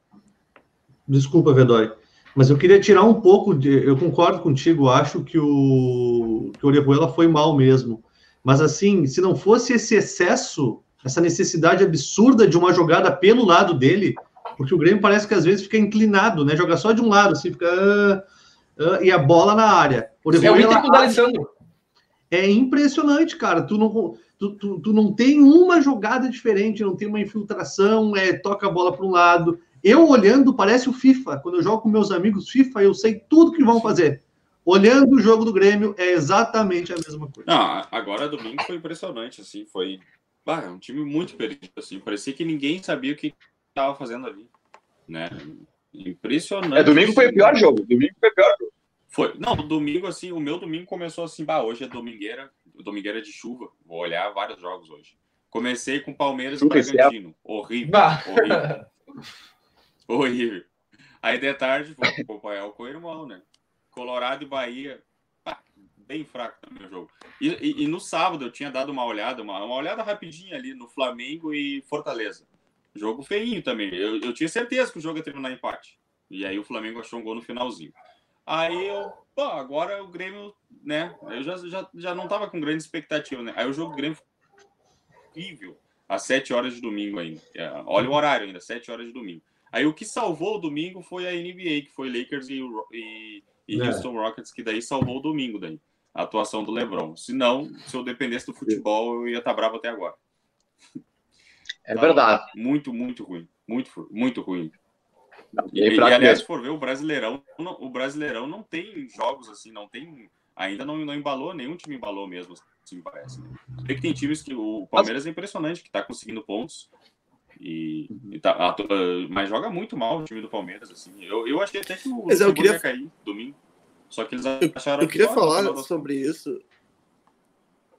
Desculpa, Vedói. Mas eu queria tirar um pouco de. Eu concordo contigo, acho que o, que o Orejuela foi mal mesmo. Mas assim, se não fosse esse excesso, essa necessidade absurda de uma jogada pelo lado dele, porque o Grêmio parece que às vezes fica inclinado, né? Joga só de um lado, assim, fica. Uh, uh, e a bola na área. Por exemplo, é o Inter do Alessandro. É impressionante, cara. Tu não, tu, tu, tu, não tem uma jogada diferente, não tem uma infiltração, é, toca a bola para um lado. Eu olhando, parece o FIFA. Quando eu jogo com meus amigos FIFA, eu sei tudo que vão fazer. Olhando o jogo do Grêmio, é exatamente a mesma coisa. Não, agora domingo foi impressionante, assim, foi ah, é um time muito perdido, assim. Parecia que ninguém sabia o que estava fazendo ali, né? Impressionante. É, domingo foi o pior jogo. Domingo foi o pior jogo. Foi. Não, domingo, assim, o meu domingo começou assim, bah, hoje é domingueira, domingueira de chuva. Vou olhar vários jogos hoje. Comecei com Palmeiras e Bragantino. Horrível. Bah. Horrível. horrível. Aí de tarde, vou acompanhar o co-irmão, né? Colorado e Bahia. bem fraco também o jogo. E, e, e, no sábado eu tinha dado uma olhada, uma, uma olhada rapidinha ali no Flamengo e Fortaleza. Jogo feinho também. Eu, eu tinha certeza que o jogo ia terminar empate. E aí o Flamengo achou um gol no finalzinho. Aí eu, pô, agora o Grêmio, né? Eu já, já, já não tava com grande expectativa, né? Aí o jogo do Grêmio foi horrível, às 7 horas de domingo ainda. É, olha o horário ainda, 7 horas de domingo. Aí o que salvou o domingo foi a NBA, que foi Lakers e, e, e é. Houston Rockets, que daí salvou o domingo daí. A atuação do LeBron. Se não, se eu dependesse do futebol, eu ia estar tá bravo até agora. É verdade. Muito, muito ruim. Muito, muito ruim. E, e, aliás, se for ver o Brasileirão, o Brasileirão não tem jogos assim, não tem. Ainda não, não embalou, nenhum time embalou mesmo, assim parece. Né? Tem que tem times que. O Palmeiras é impressionante, que está conseguindo pontos. E, e tá, mas joga muito mal o time do Palmeiras, assim. Eu, eu achei até que o mas eu queria... ia cair domingo. Só que eles acharam Eu, eu queria falar sobre isso.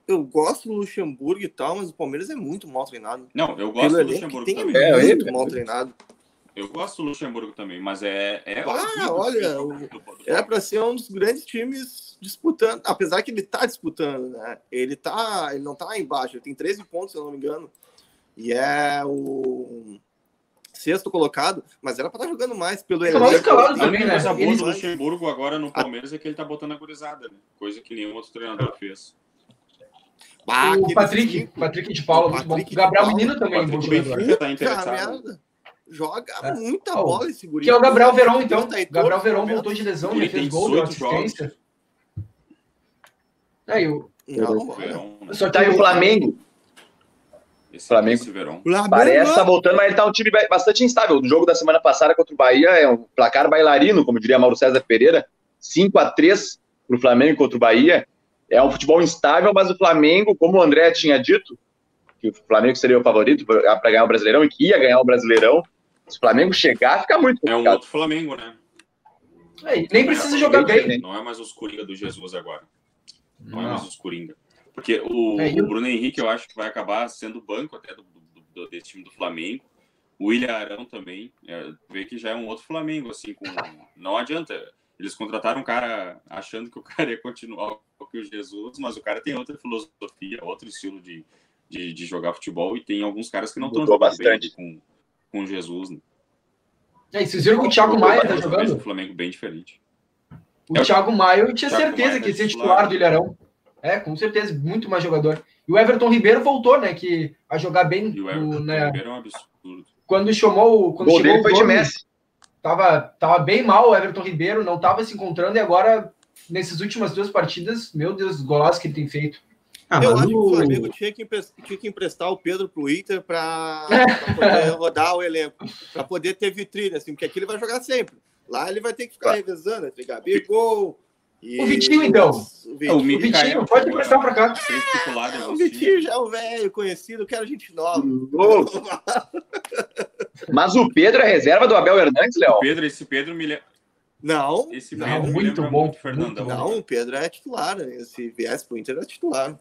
Eu gosto do Luxemburgo e tal, mas o Palmeiras é muito mal treinado. Não, eu gosto Pelo do Luxemburgo tem também. É, muito é, mal treinado. Eu gosto do Luxemburgo também, mas é. é ah, olha, é para ser um dos grandes times disputando, apesar que ele tá disputando, né? Ele tá, ele não tá embaixo, ele tem 13 pontos, se eu não me engano, e é o sexto colocado, mas era para estar tá jogando mais pelo elenco. Mas escalado também, né? A coisa do Luxemburgo agora no Palmeiras é que ele tá botando a gurizada, né? Coisa que nenhum outro treinador fez. Ah, o Patrick, Patrick de Paula, muito bom. Gabriel Menino também, bom jogador. Tá interessado. Joga é. muita oh, bola esse guri. Que é o Gabriel Verão, então. Gabriel Verão voltou de lesão, ele fez gol, deu assistência. Aí, o... Não, Verão, né? Só que tá aí o Flamengo. Esse, Flamengo. Esse verão. Parece estar tá voltando, mas ele tá um time bastante instável. No jogo da semana passada contra o Bahia, é um placar bailarino, como diria Mauro César Pereira. 5 a 3 para o Flamengo contra o Bahia. É um futebol instável, mas o Flamengo, como o André tinha dito, que o Flamengo seria o favorito para ganhar o Brasileirão e que ia ganhar o Brasileirão, se o Flamengo chegar, fica muito complicado. É um outro Flamengo, né? É, nem precisa jogar bem. Não é mais os Coringa do Jesus agora. Não, não. é mais os Coringa. Porque o, É, o- Bruno Henrique, eu acho que vai acabar sendo banco até do, do- do- desse time do Flamengo. O William Arão também. É, vê que já é um outro Flamengo, assim, com. Não adianta. Eles contrataram um cara achando que o cara ia continuar com o Jesus, mas o cara tem outra filosofia, outro estilo de, de, de jogar futebol, e tem alguns caras que não estão jogando bem bastante. com, com o Jesus. Né? É, e vocês viram que o Thiago Maia tá vejo jogando? o Flamengo bem diferente. O Thiago Maia, eu tinha Thiago certeza Maia que ia ser é titular do Ilharão. É, com certeza, muito mais jogador. E o Everton Ribeiro voltou, né? Que a jogar bem E o no- Everton né, Ribeiro é um absurdo. quando chamou o. O Quando gol chegou dele o foi de Messi. Tava, tava bem mal o Everton Ribeiro, não tava se encontrando, e agora, nessas últimas duas partidas, meu Deus, o golaço que ele tem feito. Ah, eu acho que o o- Flamengo tinha que, tinha que emprestar o Pedro pro Inter para poder rodar o elenco, para poder ter vitrine, assim, porque aqui ele vai jogar sempre. Lá ele vai ter que ficar revezando entre Gabigol e... O Vitinho, então? O É, Vitinho. o O Vitinho, pode emprestar a pra cá. O Vitinho já é um velho conhecido, quero gente nova. Louco. Mas o Pedro é reserva do Abel Hernandes, Léo. Pedro, esse Pedro me, le- Não, esse Não, Pedro me muito lembra bom, muito Fernandão. muito não, o Pedro é titular. né? Se viesse pro Inter, é titular.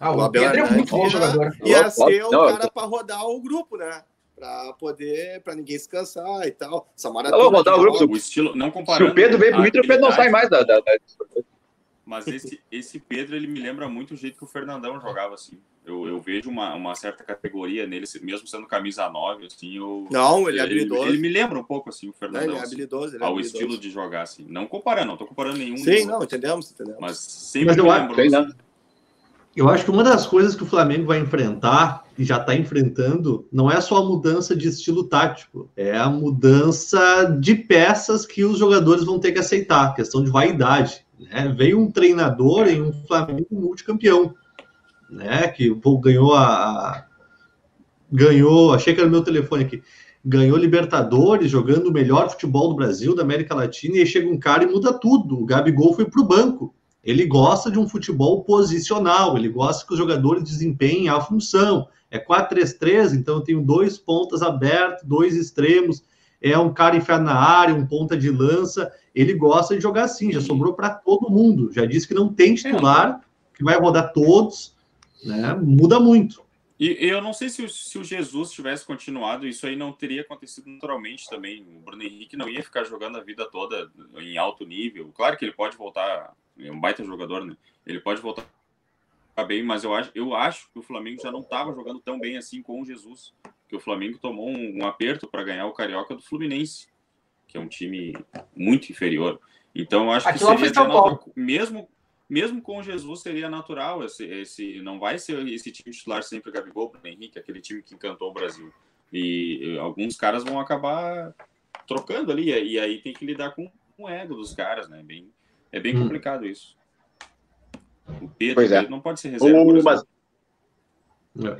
Ah, O o Abel Pedro é muito bom ia- jogador. Ia ser o não, cara para rodar o grupo, né? Para poder, para ninguém se cansar e tal. Essa maratona Alô, rodar o grupo. O estilo, não Se comparando. o Pedro veio pro Inter, o Pedro não sai mais da. da, da- Mas esse, esse Pedro, ele me lembra muito o jeito que o Fernandão jogava, assim. Eu, eu vejo uma, uma certa categoria nele, mesmo sendo camisa 9, assim, eu... Não, ele é ele, habilidoso. ele me lembra um pouco, assim, o? Fernandão, Ele é assim, habilidoso, ele é ao habilidoso. estilo de jogar, assim. Não comparando, não tô comparando nenhum. Sim, não, entendemos, entendemos. Mas sempre Mas eu me acho- assim. não. Eu acho que uma das coisas que o Flamengo vai enfrentar, e já está enfrentando, não é só a mudança de estilo tático, é a mudança de peças que os jogadores vão ter que aceitar, questão de vaidade. Né? Veio um treinador em um Flamengo multicampeão, né? que pô, ganhou a. a- Ganhou, achei que era o meu telefone aqui. Ganhou Libertadores, jogando o melhor futebol do Brasil, da América Latina, e aí chega um cara e muda tudo. O Gabigol foi para o banco. Ele gosta de um futebol posicional, ele gosta que os jogadores desempenhem a função. É 4-3-3, então eu tenho dois pontas abertos, dois extremos, é um cara enfiado na área, um ponta de lança. Ele gosta de jogar assim, já sobrou para todo mundo. Já disse que não tem titular, que vai rodar todos, né? Muda muito. E eu não sei se o, se o Jesus tivesse continuado, isso aí não teria acontecido naturalmente também. O Bruno Henrique não ia ficar jogando a vida toda em alto nível. Claro que ele pode voltar, é um baita jogador, né? Ele pode voltar bem, mas eu acho, eu acho que o Flamengo já não estava jogando tão bem assim com o Jesus. Que o Flamengo tomou um, um aperto para ganhar o Carioca do Fluminense, que é um time muito inferior. Então eu acho que Aquilo lá seria natural- mesmo mesmo com o Jesus seria natural esse, esse não vai ser esse time titular sempre Gabigol, Bruno Henrique, aquele time que encantou o Brasil. E, alguns caras vão acabar trocando ali e aí tem que lidar com o ego dos caras, né? Bem, é bem Hum. complicado isso. O Pedro, Pois é. Pedro não pode ser reserva. O- mas-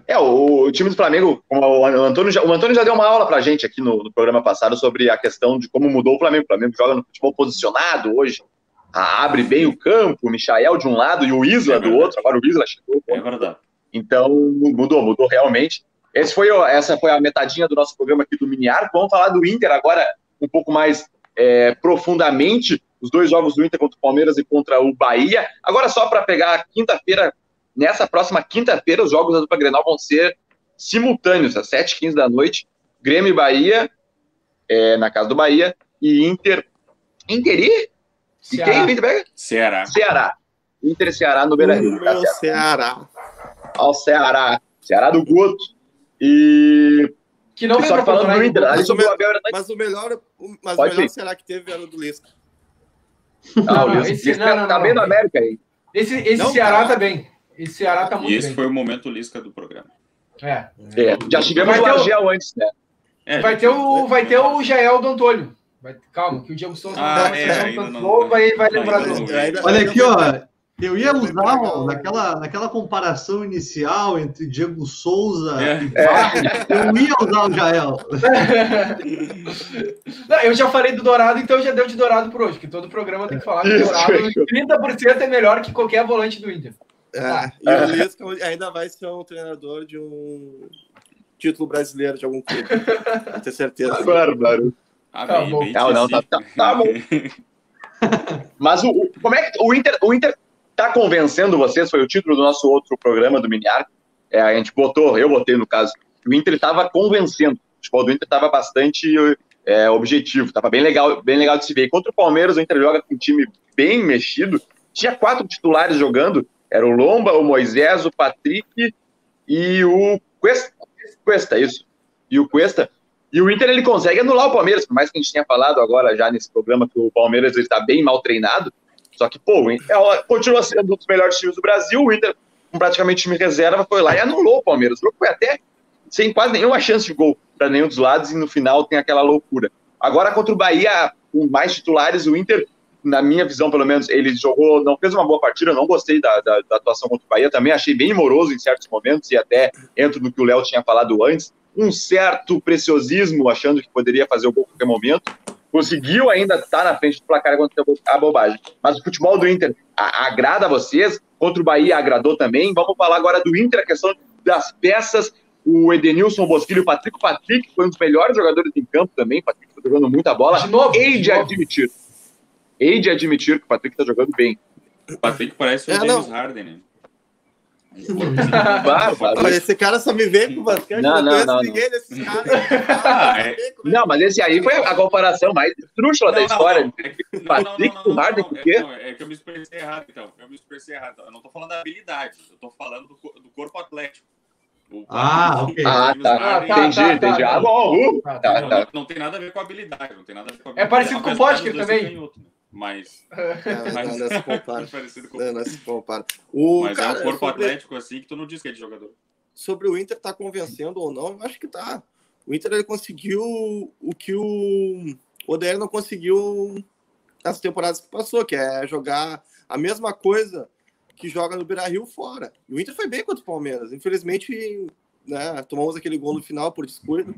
É, o, o time do Flamengo, o Antônio, já, o Antônio já deu uma aula pra gente aqui no, no programa passado sobre a questão de como mudou o Flamengo. O Flamengo joga no futebol posicionado hoje, abre bem o campo, o Michael de um lado e o Isla É do outro. Agora o Isla chegou. É verdade. Então, mudou, mudou realmente. Esse foi, essa foi a metadinha do nosso programa aqui do Mini Arco. Vamos falar do Inter agora um pouco mais é, profundamente. Os dois jogos do Inter contra o Palmeiras e contra o Bahia. Agora, só para pegar a quinta-feira, nessa próxima quinta-feira, os jogos da dupla Grenal vão ser simultâneos, às 7h15 da noite. Grêmio e Bahia, é, na casa do Bahia, e Inter. Inter e? E Ceará. quem? Inter pega? Ceará. Ceará. Inter e Ceará no Beira Rio. O meu Ceará. ao Ceará. Ceará do Guto. E. Que não e vem só que falando do. Inter, ali Mas sobre o Abel Hernandes. Mas o melhor, o- mas Pode o melhor será que teve era o do Lisca. Ah, o Lisca- esse- Lisca não, não, tá não, bem não. América aí. Esse, esse Não, Ceará cara. tá bem. Esse Ceará tá E muito esse bem. foi o momento lisca do programa. É. É, já tivemos o Argel antes, né? É, Vai ter o, vai ter o Jael do Antônio. Vai- calma, que o Diego Souza Ah, não tá é, tanto não- gol, vai, vai ainda lembrar dele. vi. Ainda- Olha aqui, vai- ó. Eu ia Vai usar ó, naquela, naquela comparação inicial entre Diego Souza É. e Vargas, eu ia usar o Jael. Não, eu já falei do Dourado, então já deu de Dourado por hoje, que todo programa tem que falar que o Isso, Dourado fechou. 30% é melhor que qualquer volante do Inter. É, e o Lisca ainda vai ser um treinador de um título brasileiro de algum clube. Ter certeza. Bárbaro. Ah, Tá bem, bom. bem Não, não, tá- tá- tá bom. Mas o, o- como é que o Inter, o Inter tá convencendo vocês? Foi o título do nosso outro programa do Miniar. É, a gente botou, eu botei no caso. O Inter estava convencendo. O futebol do Inter estava bastante é, objetivo, estava bem legal, bem legal de se ver. Contra o Palmeiras, o Inter joga com um time bem mexido. Tinha quatro titulares jogando. Era o Lomba, o Moisés, o Patrick e o Cuesta. Cuesta, isso. E o Cuesta. E o Inter ele consegue anular o Palmeiras, por mais que a gente tenha falado agora já nesse programa que o Palmeiras está bem mal treinado. Só que, pô, ela continua sendo um dos melhores times do Brasil. O Inter, com praticamente time reserva, foi lá e anulou o Palmeiras. O jogo foi até sem quase nenhuma chance de gol para nenhum dos lados e no final tem aquela loucura. Agora contra o Bahia, com mais titulares, o Inter, na minha visão pelo menos, ele jogou, não fez uma boa partida, eu não gostei da, da, da atuação contra o Bahia, também achei bem moroso em certos momentos e até entro no que o Léo tinha falado antes, um certo preciosismo, achando que poderia fazer o gol a qualquer momento, conseguiu ainda estar na frente do placar contra a bobagem. Mas o futebol do Inter agrada a vocês, contra o Bahia agradou também. Vamos falar agora do Inter, a questão das peças. O Edenilson Bosquilho, o Patrick, o Patrick foi um dos melhores jogadores em campo também. O Patrick está jogando muita bola. De novo, Hei de de novo. admitir. Hei de admitir que o Patrick está jogando bem. O Patrick parece o É, James não. Harden, né? Olha, esse cara só me vê com basquete, Não, não, não, não, ninguém desses caras. Ah, é. Não, mas esse aí foi a comparação mais estrúxula da história. É Patrick não, não, com não, Harden, não, por é, quê? não, é que eu me expressei errado, então. Eu me expressei errado. Eu não tô falando da habilidade, eu tô falando do, do corpo atlético. O Ah, ok. Ah, tá. Harden, tá, entendi, tá, entendi. tá. Ah, bom. uh, Tá, tá, não, tá. tem nada a ver com habilidade, não tem nada a ver com É habilidade. parecido com o dois também. canhoto, né? Mas, É, mas não, não se compara. com Não, não se compara. O, Mas cara, é um corpo sobre, atlético assim que tu não diz que é de jogador. sobre o Inter tá convencendo ou não, eu acho que tá. O Inter ele conseguiu o que o Odair não conseguiu nas temporadas que passou, que é jogar a mesma coisa que joga no Beira-Rio fora. E o Inter foi bem contra o Palmeiras. Infelizmente, né, tomamos aquele gol no final por descuido.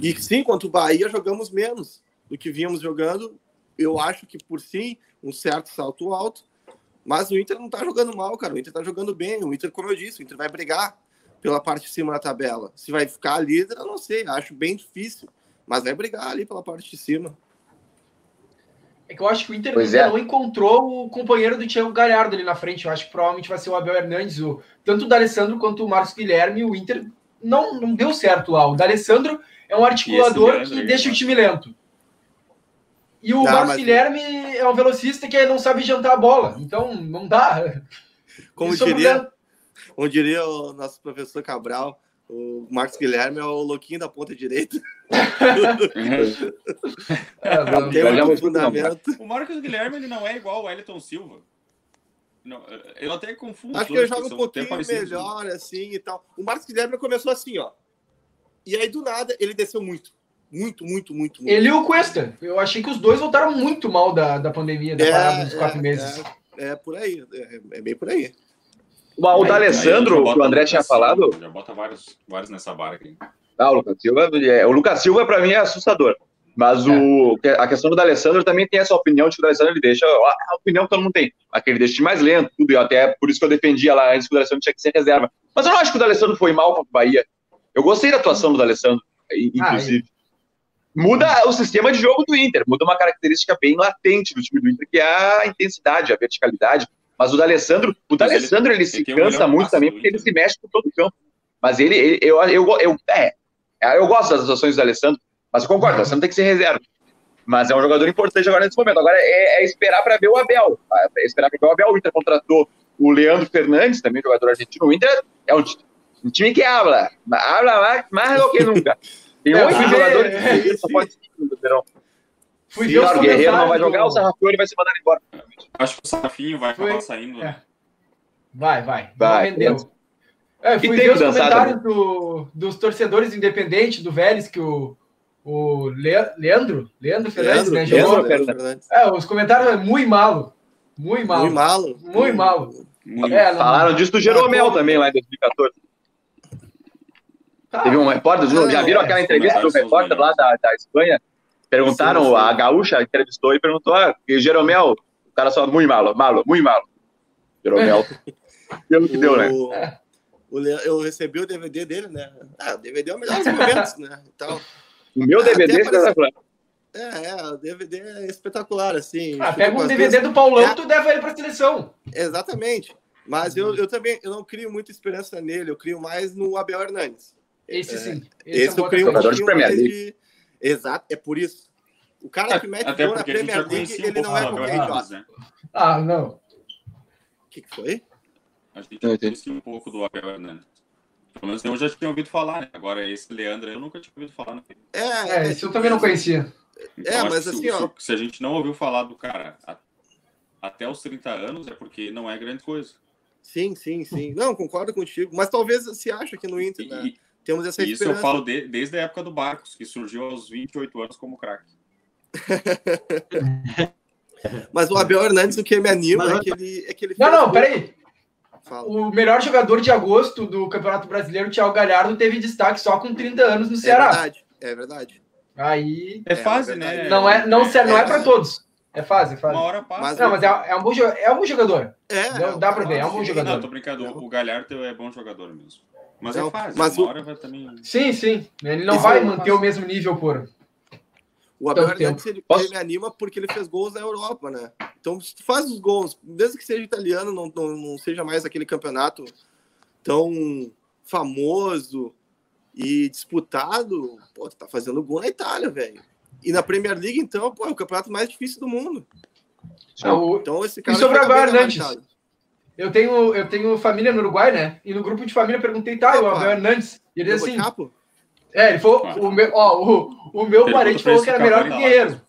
E sim, contra o Bahia jogamos menos do que vínhamos jogando. Eu acho que por sim, um certo salto alto. Mas o Inter não tá jogando mal, cara. O Inter tá jogando bem. O Inter, como eu disse, o Inter vai brigar pela parte de cima da tabela. Se vai ficar líder, eu não sei. Acho bem difícil. Mas vai brigar ali pela parte de cima. É que eu acho que o Inter é. não encontrou o companheiro do Thiago Galhardo ali na frente. Eu acho que provavelmente vai ser o Abel Hernandes, o, tanto o D'Alessandro quanto o Marcos Guilherme. O Inter não, não deu certo lá. O D'Alessandro é um articulador que aí, deixa o agora? time lento. E o Não, Marcos mas- Guilherme é um velocista que não sabe jantar a bola. Então, não dá. Como Isso um diria, problema. como diria o nosso professor Cabral, o Marcos Guilherme é o louquinho da ponta direita. É, não. Tem mas- fundamento. o Marcos Guilherme ele não é igual ao Wellington Silva. Não, eu até confundo. Acho que ele joga um pouquinho melhor, assim, e tal. O Marcos Guilherme começou assim, ó. E aí, do nada, ele desceu muito. Muito, muito, muito, muito. Ele e o Cuesta. Eu achei que os dois voltaram muito mal da, da pandemia, da parada dos quatro meses. É, é por aí. É, é bem por aí. O Aí- D'Alessandro, já que o André tinha falado, Já bota vários, vários nessa barca aí. Ah, o Lucas Silva, é, o Lucas Silva para mim é assustador. Mas o, a questão do D'Alessandro também tem essa opinião de que o D'Alessandro ele deixa a a opinião que todo mundo tem, aquele deixa o mais lento, tudo, e até por isso que eu defendia lá antes que o D'Alessandro tinha que ser reserva. Mas eu não acho que o D'Alessandro foi mal contra o Bahia. Eu gostei da atuação do D'Alessandro, i- inclusive. Muda o sistema de jogo do Inter, muda uma característica bem latente do time do Inter, que é a intensidade, a verticalidade. Mas o D'Alessandro, o D'Alessandro ele, ele se cansa melhor muito também porque ele se mexe por todo o campo. Mas ele, ele- eu, eu, eu, é, é, eu gosto das atuações do Alessandro, mas eu concordo, o Alessandro tem que ser reserva. Mas é um jogador importante agora nesse momento. Agora é, é esperar para ver o Abel. tá? É esperar para ver o Abel. O Inter contratou o Leandro Fernandes, também jogador argentino. O Inter é um, um time que habla. Habla mais, mais do que nunca. Tem É, oito ah, jogadores é, que só pode seguir no verão. Fui ver os o Guerreiro não vai jogar, do- o Sarrafiori vai ser mandado embora. Acho que o Safinho vai acabar Foi- saindo. é. né? Vai, vai. Vai, não rendeu. É, fui ver os comentários do- dos torcedores independentes do Vélez que o, o Le- Leandro, Leandro Fernandes, Leandro, né? Jogou. Leandro Fernandes. É, os comentários é muito malo. Muito malo. Muito malo. Muito malo. Muito. É, não- Falaram disso do Jeromel também lá em 2014. Teve um repórter, Ah, já viram é, aquela os entrevista do os repórter lá da, da Espanha? Perguntaram, Sim, sim. a Gaúcha entrevistou e perguntou, ah, e Jeromel, o cara só, muito malo, malo, muito malo. Jeromel, pelo que deu, né? O- Eu recebi o DVD dele, né? Ah, o DVD é o melhor dos momentos, né? Então, O meu DVD, tá falando. É, é, o DVD é espetacular, assim. Ah, pega um DVD duas... do Paulão, é... tu leva ele pra seleção. Exatamente. Mas eu, eu também eu não crio muita esperança nele, eu crio mais no Abel Hernandes. Esse sim. Esse, esse é eu crio um de Premier League. Exato, é por isso. O cara que mete gol na Premier League, ele não é qualquer idiota. Né? Ah, não. O que, que foi? A gente conhecia um pouco do Abel Hernandes. Pelo menos eu já tinha ouvido falar, né? Agora, esse Leandro eu nunca tinha ouvido falar. Né? É, é, esse eu também não conhecia. Então, é, mas assim, se, ó. Se a gente não ouviu falar do cara até os 30 anos, é porque não é grande coisa. Sim, sim, sim. Não, concordo contigo. Mas talvez se acha que no Inter, né? Temos essa Isso eu falo de, desde a época do Barcos, que surgiu aos 28 anos como craque. mas o Abel Hernandes, o que me anima mas... é que ele, é que ele Não, não, peraí. Fala. O melhor jogador de agosto do Campeonato Brasileiro, Thiago Galhardo, teve destaque só com 30 anos no Ceará. É verdade, é verdade. Aí. É fase, é né? Não é, não, é, não é, é para todos. É fase, é fase. Uma hora passa. Mas, não, mas é, é, um bom, é um bom jogador. É. Dá, dá para ver, é um bom jogador. Não, tô brincando. O Galhardo é bom jogador mesmo. Mas é fase. Mas o... vai também. Sim, sim. Ele não Isso vai manter o mesmo nível por. O Abel Hernandes, ele, ele, me anima porque ele fez gols na Europa, né? Então, se tu faz os gols, mesmo que seja italiano, não, não, não seja mais aquele campeonato tão famoso e disputado, pô, tu tá fazendo gol na Itália, velho. E na Premier League, então, pô, é o campeonato mais difícil do mundo. Então, esse cara. E sobre o Abel Hernandes? Eu tenho, eu tenho família no Uruguai, né? E no grupo de família perguntei, tá, Opa. o Abel Hernandes. E ele disse assim. Capo? É, ele falou, o meu, ó, o, o meu parente falou que era melhor que Guerreiro.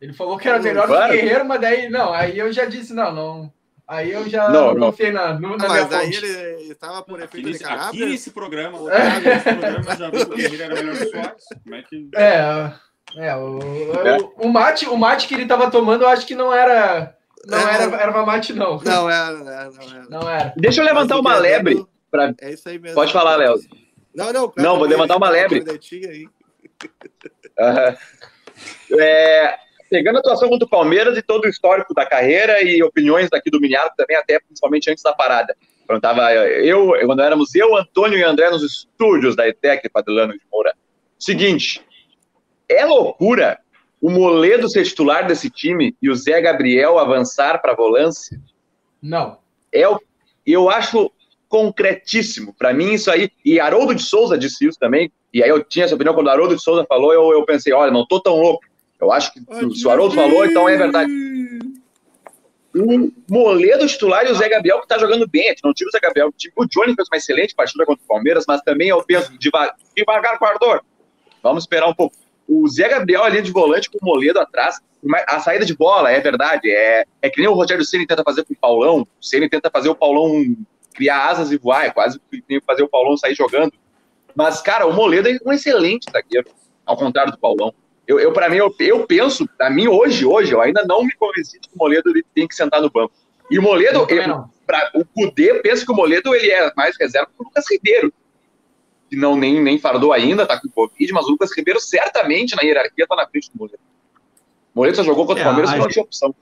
Ele falou que era melhor que Guerreiro, mas daí, não, aí eu já disse, não, não. Aí eu já não, não. confiei na, na mas aí ele estava por efeito aqui, de caráter. Aqui nesse programa, é. nesse programa já viu que o Guerreiro era melhor que o Soares. Como é que... É, é, o, é. O, o, mate, o mate que ele estava tomando, eu acho que não era... Não é, era, era uma mate, não. Não era, não era. Não era. Deixa eu levantar uma lebre. Pra... É isso aí mesmo. Pode falar, Léo. Não, não. Não, vou levantar uma lebre. Uhum. É, pegando a atuação contra o Palmeiras e todo o histórico da carreira e opiniões daqui do Miniato também, até principalmente antes da parada. Quando tava eu, quando éramos eu, Antônio e André nos estúdios da ETEC, Padilano de Moura. Seguinte, é loucura o Moledo ser titular desse time e o Zé Gabriel avançar para a volância? Não. É, eu acho concretíssimo. Para mim, isso aí. E Haroldo de Souza disse isso também. E aí eu tinha essa opinião quando o Haroldo de Souza falou, eu, eu pensei, olha, não tô tão louco. Eu acho que se o Haroldo falou, então é verdade. O Moledo titular e o Zé Gabriel que tá jogando bem. A gente não tira o Zé Gabriel. O Johnny fez uma excelente partida contra o Palmeiras, mas também eu penso devagar, devagar guardor. Vamos esperar um pouco. O Zé Gabriel ali de volante com o Moledo atrás. A saída de bola, é verdade. É, é que nem o Rogério Ceni tenta fazer com o Paulão. O Ceni tenta fazer o Paulão criar asas e voar. É quase que fazer o Paulão sair jogando. Mas, cara, o Moledo é um excelente zagueiro, ao contrário do Paulão. Eu, eu para mim, eu, eu penso, para mim, hoje, hoje, eu ainda não me convenci de que o Moledo ele tem que sentar no banco. E o Moledo, pra, o Cudê, penso que o Moledo ele é mais reserva que o Lucas Ribeiro, que não nem, nem fardou ainda, tá com Covid, mas o Lucas Ribeiro certamente na hierarquia tá na frente do Moledo. O Moledo só jogou contra o é, Palmeiras, não tinha opção.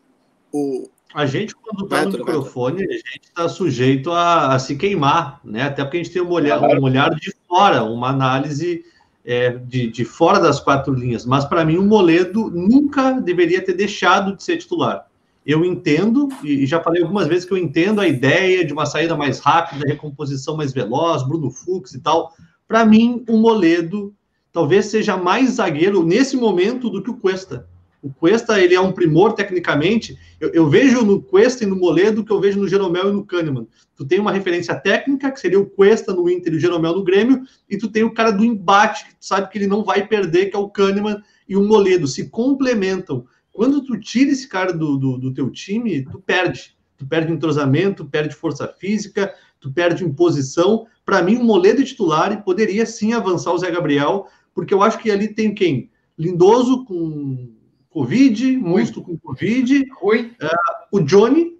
O, a gente, quando está no microfone, a gente está sujeito a, a, se queimar, né? Até porque a gente tem um olhar, um olhar de fora, uma análise é, de, de fora das quatro linhas. Mas, para mim, o Moledo nunca deveria ter deixado de ser titular. Eu entendo, e já falei algumas vezes que eu entendo a ideia de uma saída mais rápida, recomposição mais veloz, Bruno Fux e tal. Para mim, o Moledo talvez seja mais zagueiro nesse momento do que o Cuesta. O Cuesta, ele é um primor tecnicamente. Eu, eu, vejo no Cuesta e no Moledo que eu vejo no Jeromel e no Kahneman. Tu tem uma referência técnica, que seria o Cuesta no Inter e o Jeromel no Grêmio, e tu tem o cara do embate, que tu sabe que ele não vai perder, que é o Kahneman e o Moledo. Se complementam. Quando tu tira esse cara do, do, do teu time, tu perde. Tu perde entrosamento, tu perde força física, tu perde imposição. Para mim, o Moledo é titular e poderia sim avançar o Zé Gabriel, porque eu acho que ali tem quem? Lindoso com Covid, Musto com Covid. Oi. Uh, o Johnny,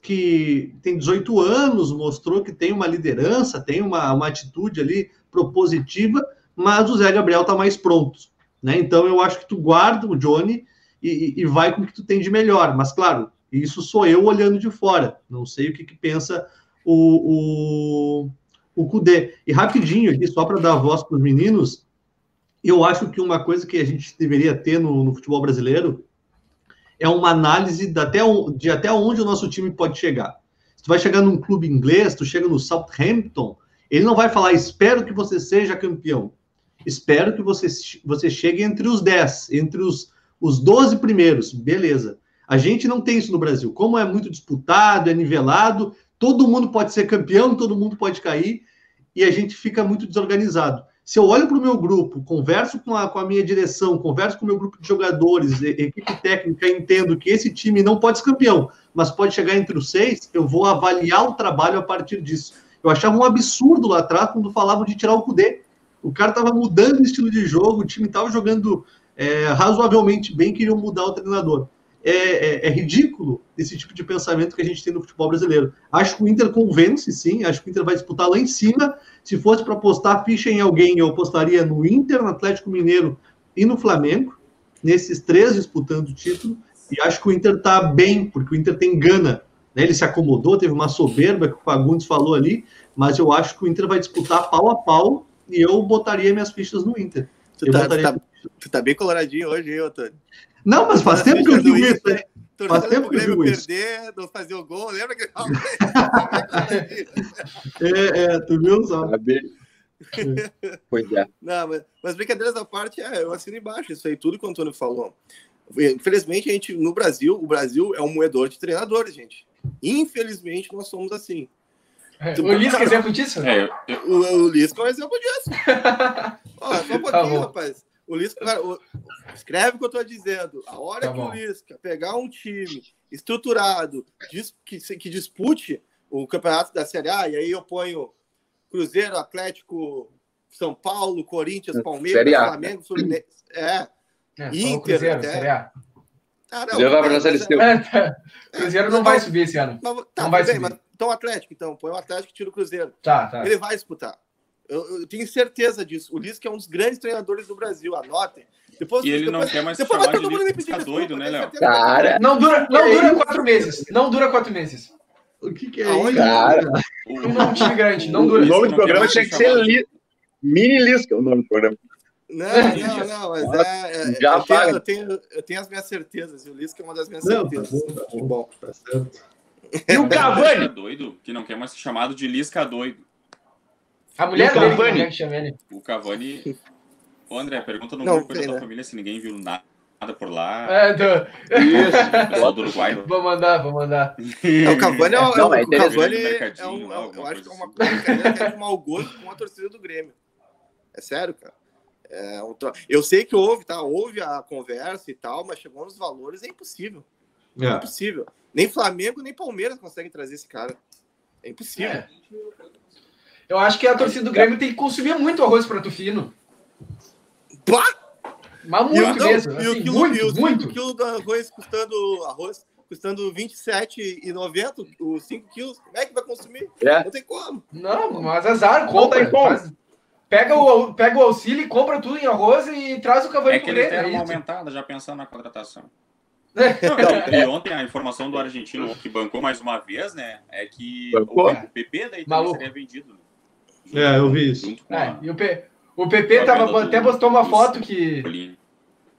que tem 18 anos, mostrou que tem uma liderança, tem uma, uma atitude ali propositiva, mas o Zé Gabriel está mais pronto. Né? Então eu acho que tu guarda o Johnny e, e, vai com o que tu tem de melhor. Mas, claro, isso sou eu olhando de fora. Não sei o que, que pensa o, o, o Kudê. E rapidinho aqui, só para dar voz para os meninos, eu acho que uma coisa que a gente deveria ter no, no futebol brasileiro é uma análise de até, de até onde o nosso time pode chegar. Se tu vai chegar num clube inglês, tu chega no Southampton, ele não vai falar, espero que você seja campeão. Espero que você, você chegue entre os 10, entre os, os 12 primeiros. Beleza. A gente não tem isso no Brasil. Como é muito disputado, é nivelado, todo mundo pode ser campeão, todo mundo pode cair, e a gente fica muito desorganizado. Se eu olho para o meu grupo, converso com a, com a minha direção, converso com o meu grupo de jogadores, equipe técnica, entendo que esse time não pode ser campeão, mas pode chegar entre os seis, eu vou avaliar o trabalho a partir disso. Eu achava um absurdo lá atrás quando falavam de tirar o Cudê. O cara estava mudando o estilo de jogo, o time estava jogando é, razoavelmente bem, queriam mudar o treinador. É, é, é, ridículo esse tipo de pensamento que a gente tem no futebol brasileiro. Acho que o Inter convence, sim, acho que o Inter vai disputar lá em cima. Se fosse para apostar ficha em alguém, eu apostaria no Inter, no Atlético Mineiro e no Flamengo, nesses três disputando o título. E acho que o Inter está bem, porque o Inter tem gana. Né? Ele se acomodou, teve uma soberba que o Fagundes falou ali, mas eu acho que o Inter vai disputar pau a pau e eu botaria minhas fichas no Inter. Tu, tá, tu, tá, tu tá, bem coloradinho hoje, hein, Otônio? Não, mas faz tempo que eu digo isso. Né? Faz tempo que eu digo isso. perder, não fazer o gol, lembra que É, é, tu viu só. Pois é. Não, mas, mas brincadeiras à parte, é, eu assino embaixo isso aí, tudo que o Antônio falou. Infelizmente, a gente, no Brasil, o Brasil é um moedor de treinadores, gente. Infelizmente, nós somos assim. É, o Lisca é exemplo disso? É, o, o Lisca é um exemplo disso. Ó, só um pouquinho, tá rapaz. O Lisca, cara, o, escreve o que eu tô dizendo. A hora tá que bom. o Lisca pegar um time estruturado que, que dispute o campeonato da Série A, e aí eu ponho Cruzeiro, Atlético, São Paulo, Corinthians, Palmeiras, Flamengo, Fluminense. É. é Inter, Cruzeiro, até. Série A. Ah, não, Cruzeiro vai pra é, tá. Cruzeiro não vai subir esse ano. Mas, tá, não vai bem, subir. Mas, então Atlético, então. Põe o Atlético e tira o Cruzeiro. Tá, tá. Ele vai disputar. Eu, eu tenho certeza disso. O Lisca é um dos grandes treinadores do Brasil. Anotem. Depois, e ele depois, não quer mais depois chamar de Lisca, tá doido, né, Léo? Cara... Não dura, não dura quatro meses. Não dura quatro meses. O que, que é isso? Cara... Um time grande. Não dura. O nome do programa tinha que ser Li... Mini Lisca, o nome do programa. Não, não, não, mas é, é, Já eu, tenho, eu, tenho, eu tenho as minhas certezas. O Lisca é uma das minhas não, tá certezas. Tá bom, bom. Tá certo. E o Cavani? doido, que não quer mais ser chamado de Lisca doido. A mulher dele, Cavani. Que chama ele. O Cavani. Ô, André, pergunta no grupo da tua família se ninguém viu nada por lá. É, do... Isso. do Uruguai. Vou mandar, vou mandar. É, o Cavani é, é, não, é, o Cavani é um, eu acho que é uma assim. coisa que é de mau gosto com a torcida do Grêmio. É sério, cara. É um... Eu sei que houve, tá? Houve a conversa e tal, mas chegou nos valores, é impossível. É, é impossível. Nem Flamengo, nem Palmeiras conseguem trazer esse cara. É impossível. É. Eu acho que a torcida do Grêmio tem que consumir muito arroz tufino. Pá! Mas muito não, mesmo. Assim, e o quilo, muito, e o muito. quilo do arroz custando arroz custando R$ 27,90, os 5 quilos, como é que vai consumir? É. Não tem como. Não, mas azar, compra. Faz, pega, o, pega o auxílio, compra tudo em arroz e traz o cavalo é que eles deram uma aumentada, já pensando na contratação. Não, e ontem a informação do argentino que bancou mais uma vez, né? É que o, o PP daí também seria vendido. É, eu vi isso. É, e o, P, o PP tava, até postou uma foto que.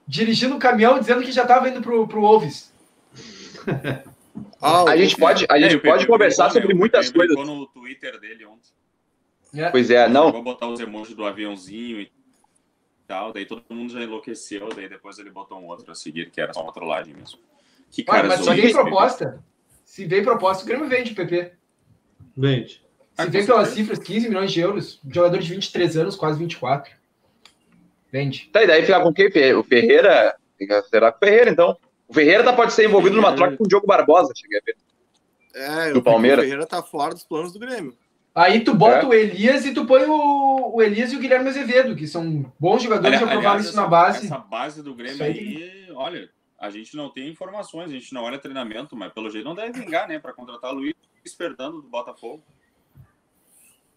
Dirigindo o um caminhão dizendo que já estava indo pro, pro Wolves. ah, a gente pode, a gente é, pode conversar sobre né? muitas coisas. no Twitter dele ontem. É. Pois é, não. Vou botar os emojis do aviãozinho e tal, daí todo mundo já enlouqueceu, daí depois ele botou um outro a seguir, que era só uma trollagem mesmo. Que cara, mas se vem proposta, se vem proposta, o Grêmio vende, PP. Vende. Se vem pelas cifras, 15 milhões de euros, jogador de 23 anos, quase 24. Vende. Tá, e daí fica com quem? O Ferreira? Será que o Ferreira, então? O Ferreira tá, pode ser envolvido numa troca com o Diogo Barbosa, cheguei a ver. É, do Palmeiras. O Ferreira tá fora dos planos do Grêmio. Aí tu bota é. o Elias e tu põe o, o Elias e o Guilherme Azevedo, que são bons jogadores, já provaram isso na base. Essa base do Grêmio aí, aí, olha, a gente não tem informações, a gente não olha treinamento, mas pelo jeito não deve vingar, né, para contratar o Luiz Fernando do Botafogo.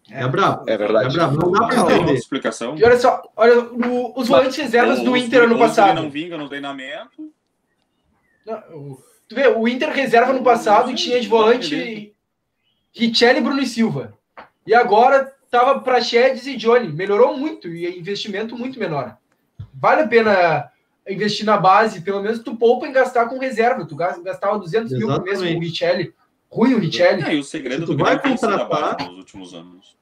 É, é brabo. É verdade. É brabo. Não dá pra entender. explicação. E olha só, olha, o, os volantes reservas do Inter ano passado. não vinga no treinamento. Não, tu vê, o Inter reserva no passado tinha de volante Richelli e Bruno Silva. E agora tava para Chedes e Johnny. Melhorou muito e é investimento muito menor. vale a pena investir na base, pelo menos tu poupa em gastar com reserva. Tu gastava 200 mil por mês com o Richelli. Ruim o Richelli. É, e o segredo tu do vai Grêmio tem a contratar- nos últimos anos.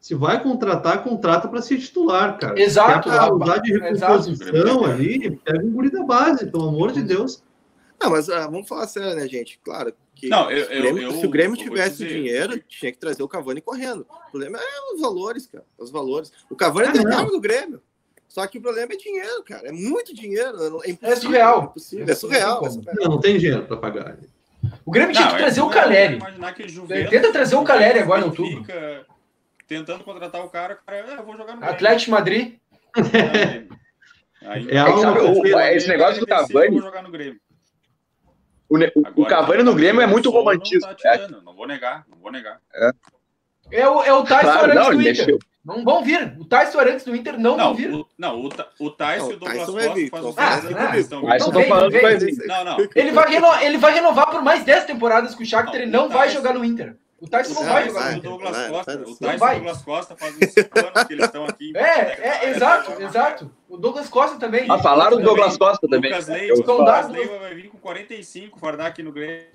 Se vai contratar, contrata para ser titular, cara. Exato, Quer usar de recomposição ali, pega um guri da base, pelo amor de Deus. Não, mas ah, vamos falar sério, né, gente? Claro que Não, eu- se, o eu- Grêmio, eu- se o Grêmio tivesse dizer- dinheiro, tinha que trazer o Cavani correndo. O problema é os valores, cara. Os valores. O Cavani Ah, é não. caro do Grêmio. Só que o problema é dinheiro, cara. É muito dinheiro. É, impossível, surreal. É, impossível. é É tem surreal. Não, não tem dinheiro para pagar. O Grêmio tinha Não, que é trazer o Caleri. Tenta trazer o Caleri agora em outubro. fica Tentando contratar o cara, o cara, ah, eu vou jogar no Atlético Madrid. Grêmio. Aí, É algo sabe, o- esse negócio do decide, Cavani- eu vou jogar no Grêmio. O, o Agora, Cavani no Grêmio é muito romantismo. Não, tá tirando, não vou negar, não vou negar. É o, é o Tyson Claro, não, Inter. mexeu. Não vão vir. O Tyson Arantes do Inter não, Não, vão vir. o, não, o, o Tyson e o o Douglas vai Costa vir, faz uns faz 10 vir. anos que estão Mas vindo. eu vem, tô falando vem, que vai vem. vir. Não, não. Ele vai, reno- ele vai renovar por mais 10 temporadas com o Shakhtar. Ele não o vai jogar no Inter. O Tyson não O vai jogar no o Inter. Douglas vai, Costa, vai, o Tyson e vai. o Douglas Costa fazem 5 anos que eles estão aqui. É, é, exato, exato. O Douglas Costa também. Ah, falaram do. Douglas Costa também. Lucas Leiva, Lucas dados- Leiva vai vir com 45, fardar aqui no Grêmio.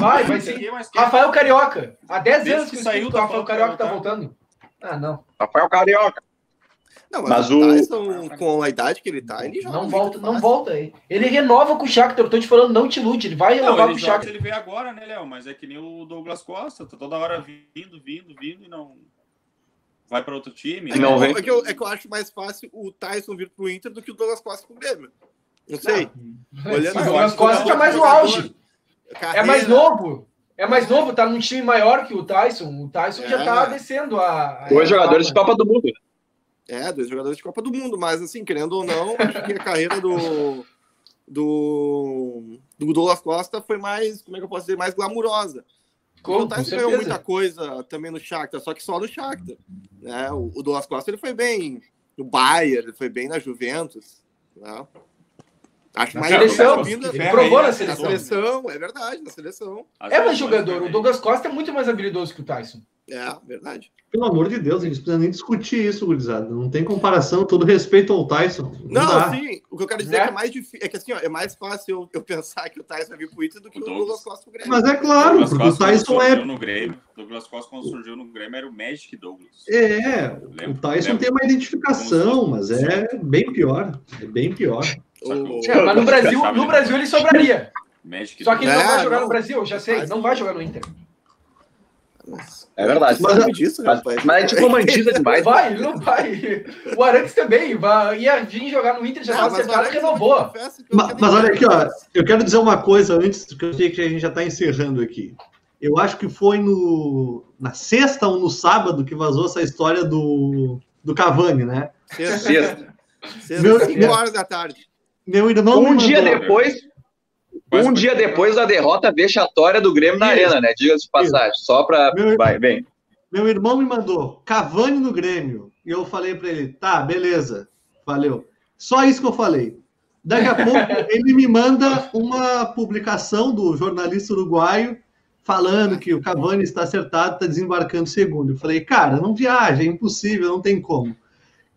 Vai, vai sim. é Rafael Carioca. Há 10 Desde anos que saiu, o tá Rafael Carioca tá pra voltando. Ah, não. Rafael Carioca. Não, mas, Mas o Tyson, com a idade que ele tá, ele joga Não volta, não volta. Ele renova com o Shakhtar. Eu tô te falando, não te ilude. Ele vai Não, renovar com o Shakhtar. ele veio agora, né, Léo? Mas é que nem o Douglas Costa, tá toda hora vindo, vindo, vindo e não vai para outro time. É né? que, Não é, que eu, é que eu acho mais fácil o Tyson vir pro Inter do que o Douglas Costa pro Grêmio. Não sei. Olhando O Douglas Costa não, tá mais no auge. É carreira, mais novo. É mais novo, tá num time maior que o Tyson. O Tyson já É. tá descendo a. Dois jogadores de. Copa do Mundo. É, dois jogadores de Copa do Mundo, mas assim, querendo ou não, acho que a carreira do, do, do Douglas Costa foi mais, como é que eu posso dizer, mais glamurosa. Com, o com Tyson ganhou muita coisa também no Shakhtar, só que só no Shakhtar. Né? O, o Douglas Costa ele foi bem no Bayern, ele foi bem na Juventus. Né? Acho Na mais seleção, ele ferro provou aí, na na na seleção. seleção, é verdade, na seleção. É mais vezes, jogador. O Douglas Costa é muito mais habilidoso que o Tyson. É, verdade. Pelo amor de Deus, a gente não precisa nem discutir isso, gurizada. Não tem comparação, todo respeito ao Tyson. Não, dá. sim, o que eu quero dizer Né? é que é mais difícil. É que assim, ó, é mais fácil eu, eu pensar que o Tyson vai vir pro Inter do que O o Douglas. Costa pro Grêmio. Mas é claro, Douglas porque o Tyson surgiu é. no Grêmio. Douglas Costa, quando surgiu no Grêmio, era o Magic Douglas. É, o Lembra? Tyson Lembra? tem uma identificação, mas é bem pior. É bem pior. O- É, mas no Brasil, no né? Brasil ele sobraria. Magic Só que ele É, não vai jogar não. no Brasil, já sei. Não não. vai jogar no Inter. É verdade. Mas, disso, Mas, rapaz? mas a gente romantiza demais. Vai, ele não vai. O Arantes também vai, ia vir jogar no Inter, já estava acertado, eu renovou. Mas, olha aqui, ó, eu quero dizer uma coisa antes, que eu sei que a gente já está encerrando aqui. Eu acho que foi no, na sexta ou no sábado que vazou essa história do, do Cavani, né? Sexta, Sexta. sexta, Meu- cinco horas da tarde. Meu irmão Um me dia mandou- depois, Quase um dia depois da derrota vexatória do Grêmio na. Arena, né? Diga-se de passagem. Só pra. Meu- Vai, bem. Meu irmão me mandou Cavani no Grêmio. E eu falei para ele, tá, beleza, valeu. Só isso que eu falei. Daqui a pouco ele me manda uma publicação do jornalista uruguaio falando que o Cavani está acertado, está desembarcando segundo. Eu falei, cara, não viaja, é impossível, não tem como.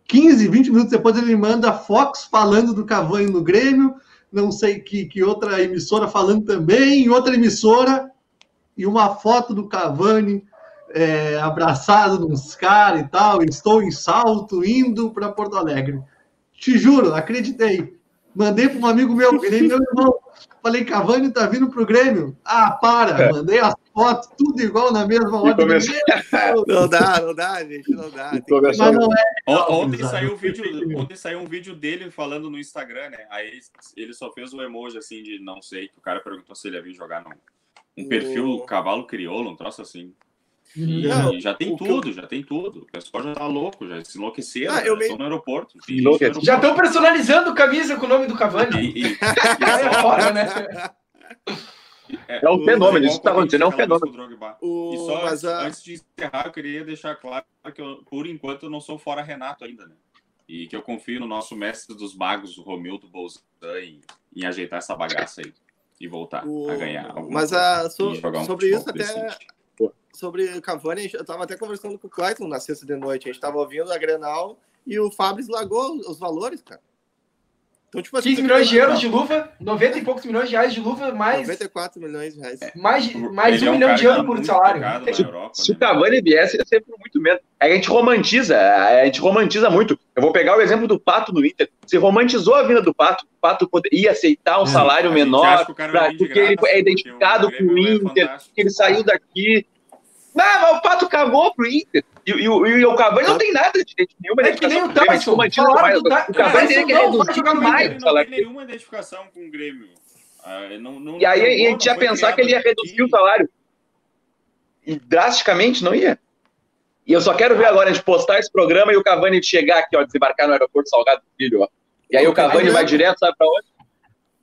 15, 20 minutos depois ele manda a Fox falando do Cavani no Grêmio, não sei que, que outra emissora falando também, outra emissora, e uma foto do Cavani é, abraçado nos caras e tal, estou em salto, indo para Porto Alegre. Te juro, acreditei. Mandei para um amigo meu, virei meu irmão. Falei, Cavani tá vindo pro Grêmio. Ah, para! Mandei as fotos, tudo igual na mesma hora. começou- Não dá, não dá, gente, não dá. Mas não é. On- Ontem saiu, um vídeo, ontem saiu um vídeo dele falando no Instagram, né? Aí ele só fez o emoji assim de não sei, que o cara perguntou se ele ia vir jogar num um perfil O- cavalo crioulo, um troço assim. Não, já tem o que eu- tudo, já tem tudo. O pessoal já tá louco, já se enlouqueceram. Ah, eu no aeroporto. No Já aeroporto. estão personalizando camisa com o nome do Cavani. E, e, e é foda, né? É um fenômeno, isso que tá acontecendo, é um fenômeno. fenômeno. O- E só mas antes, a- antes de encerrar, eu queria deixar claro que eu, por enquanto eu não sou fora Renato ainda, né? E que eu confio no nosso mestre dos magos, o Romildo Bolzan, em, em ajeitar essa bagaça aí e voltar o- a ganhar. Mas a, so- jogar um sobre isso, até sobre o Cavani, eu tava até conversando com o Clayton na sexta de noite. A gente tava ouvindo a Grenal e o Fabris largou os valores, cara. Então, tipo, 15 milhões de euros de luva, 90 e poucos milhões de reais de luva, mais. 94 milhões de reais. Mais, mais um, é um milhão de euros por salário. Se, Europa, se né? o Cavani viesse, ia ser por muito menos. É a gente romantiza, a gente romantiza muito. Eu vou pegar o exemplo do Pato no Inter. Se romantizou a vinda do Pato, o Pato ia aceitar um é, salário menor, pra, porque ele é identificado com o Inter, que ele saiu daqui. Não, mas o Pato cagou pro Inter. E, e, e, e o Cavani não tem nada de nenhuma é que nem o Tyson. Falaram do o Cavani tem que reduzir mais. Ele não tem nenhuma identificação com o Grêmio. Ah, não, não, e aí a gente ia pensar que ele ia reduzir o salário. E drasticamente não ia. E eu só quero ver agora a gente postar esse programa e o Cavani chegar aqui, ó, desembarcar no aeroporto Salgado Filho, ó. E aí o Cavani vai direto, sabe pra onde?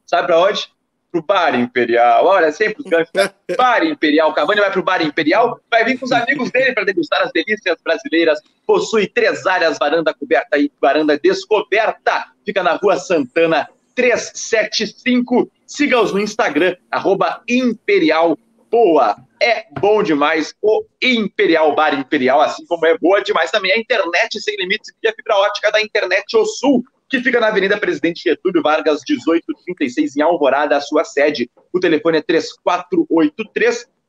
Sabe pra onde? Pro Bar Imperial. Olha, sempre os ganchos. Bar Imperial. O Cavani vai pro Bar Imperial, vai vir com os amigos dele para degustar as delícias brasileiras. Possui três áreas, varanda coberta e varanda descoberta. Fica na rua Santana 375. Siga-os no Instagram, arroba Imperial Boa. É bom demais o Imperial Bar Imperial, assim como é boa demais também a internet sem limites e a fibra ótica da Internet O Sul que fica na Avenida Presidente Getúlio Vargas, 1836, em Alvorada, a sua sede. O telefone é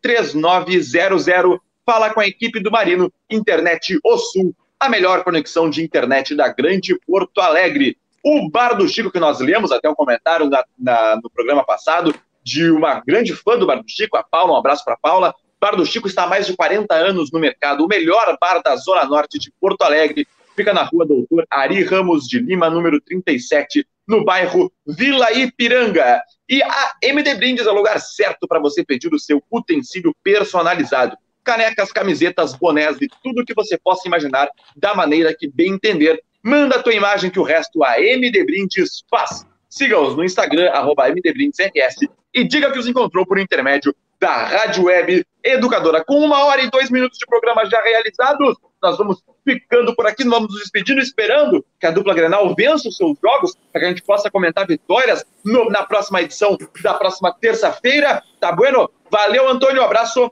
3483-3900. Fala com a equipe do Marino, Internet O Sul, a melhor conexão de internet da Grande Porto Alegre. O Bar do Chico, que nós lemos até um comentário na, na, no programa passado, de uma grande fã do Bar do Chico, a Paula, um abraço para Paula. Bar do Chico está há mais de 40 anos no mercado, o melhor bar da Zona Norte de Porto Alegre Fica na rua Doutor Ari Ramos de Lima, número 37, no bairro Vila Ipiranga. E a MD Brindes é o lugar certo para você pedir o seu utensílio personalizado. Canecas, camisetas, bonés e tudo que você possa imaginar da maneira que bem entender. Manda a tua imagem que o resto a MD Brindes faz. Siga-os no Instagram, arroba MDBrindesRS, e diga que os encontrou por intermédio da Rádio Web Educadora. Com uma hora e dois minutos de programa já realizados, nós vamos ficando por aqui, vamos nos despedindo, esperando que a dupla Grenal vença os seus jogos, para que a gente possa comentar vitórias no, na próxima edição da próxima terça-feira. Tá bueno? Valeu, Antônio, abraço.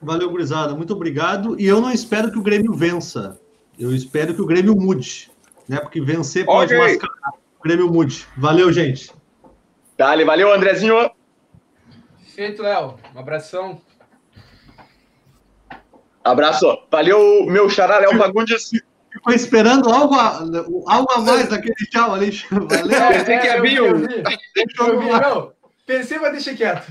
Valeu, gurizada, muito obrigado. E eu não espero que o Grêmio vença, eu espero que o Grêmio mude, né? Porque vencer pode okay. mascarar. O Grêmio mude. Valeu, gente. Dale, valeu, Andrezinho. Feito, Léo. Um abração. Abraço. Valeu, meu xará, Léo Fagundes. Ficou esperando algo a, algo a mais daquele tchau ali. Valeu. É, Pensei que havia um. Pensei, mas deixa quieto.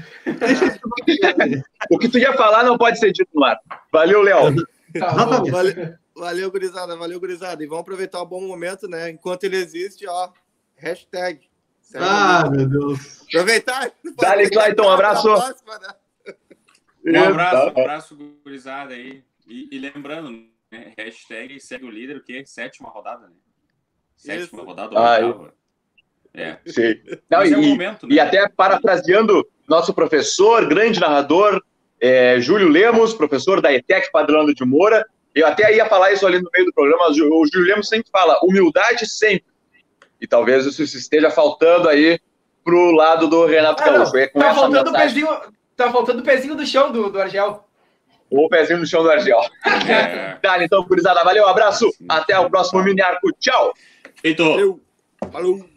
o que tu ia falar não pode ser dito no ar. Valeu, Léo. Tá valeu, valeu, gurizada. Valeu, gurizada. E vamos aproveitar o bom momento, né? Enquanto ele existe, ó. Hashtag. Ah, meu Deus. Aproveitar. Dale, Clayton. Um abraço. Próxima, né? Um abraço, um abraço, gurizada aí. E, e lembrando, né, hashtag segue o líder, o quê? Sétima rodada, né? Sétima Isso. rodada, ah, oitava. É. Sim. Não, é e, é momento, né? e até parafraseando nosso professor, grande narrador, é, Júlio Lemos, professor da ETEC Padrão de Moura, eu até ia falar isso ali no meio do programa, o Júlio Lemos sempre fala, humildade sempre. E talvez isso esteja faltando aí pro lado do Renato ah, Gaúcho. Tá faltando o pezinho, Tá faltando o pezinho do chão do, do Argel. O pezinho no chão do Argel. É. tá, então, gurizada, valeu, abraço. Até o próximo mini arco. Tchau. Feito. Valeu. Falou.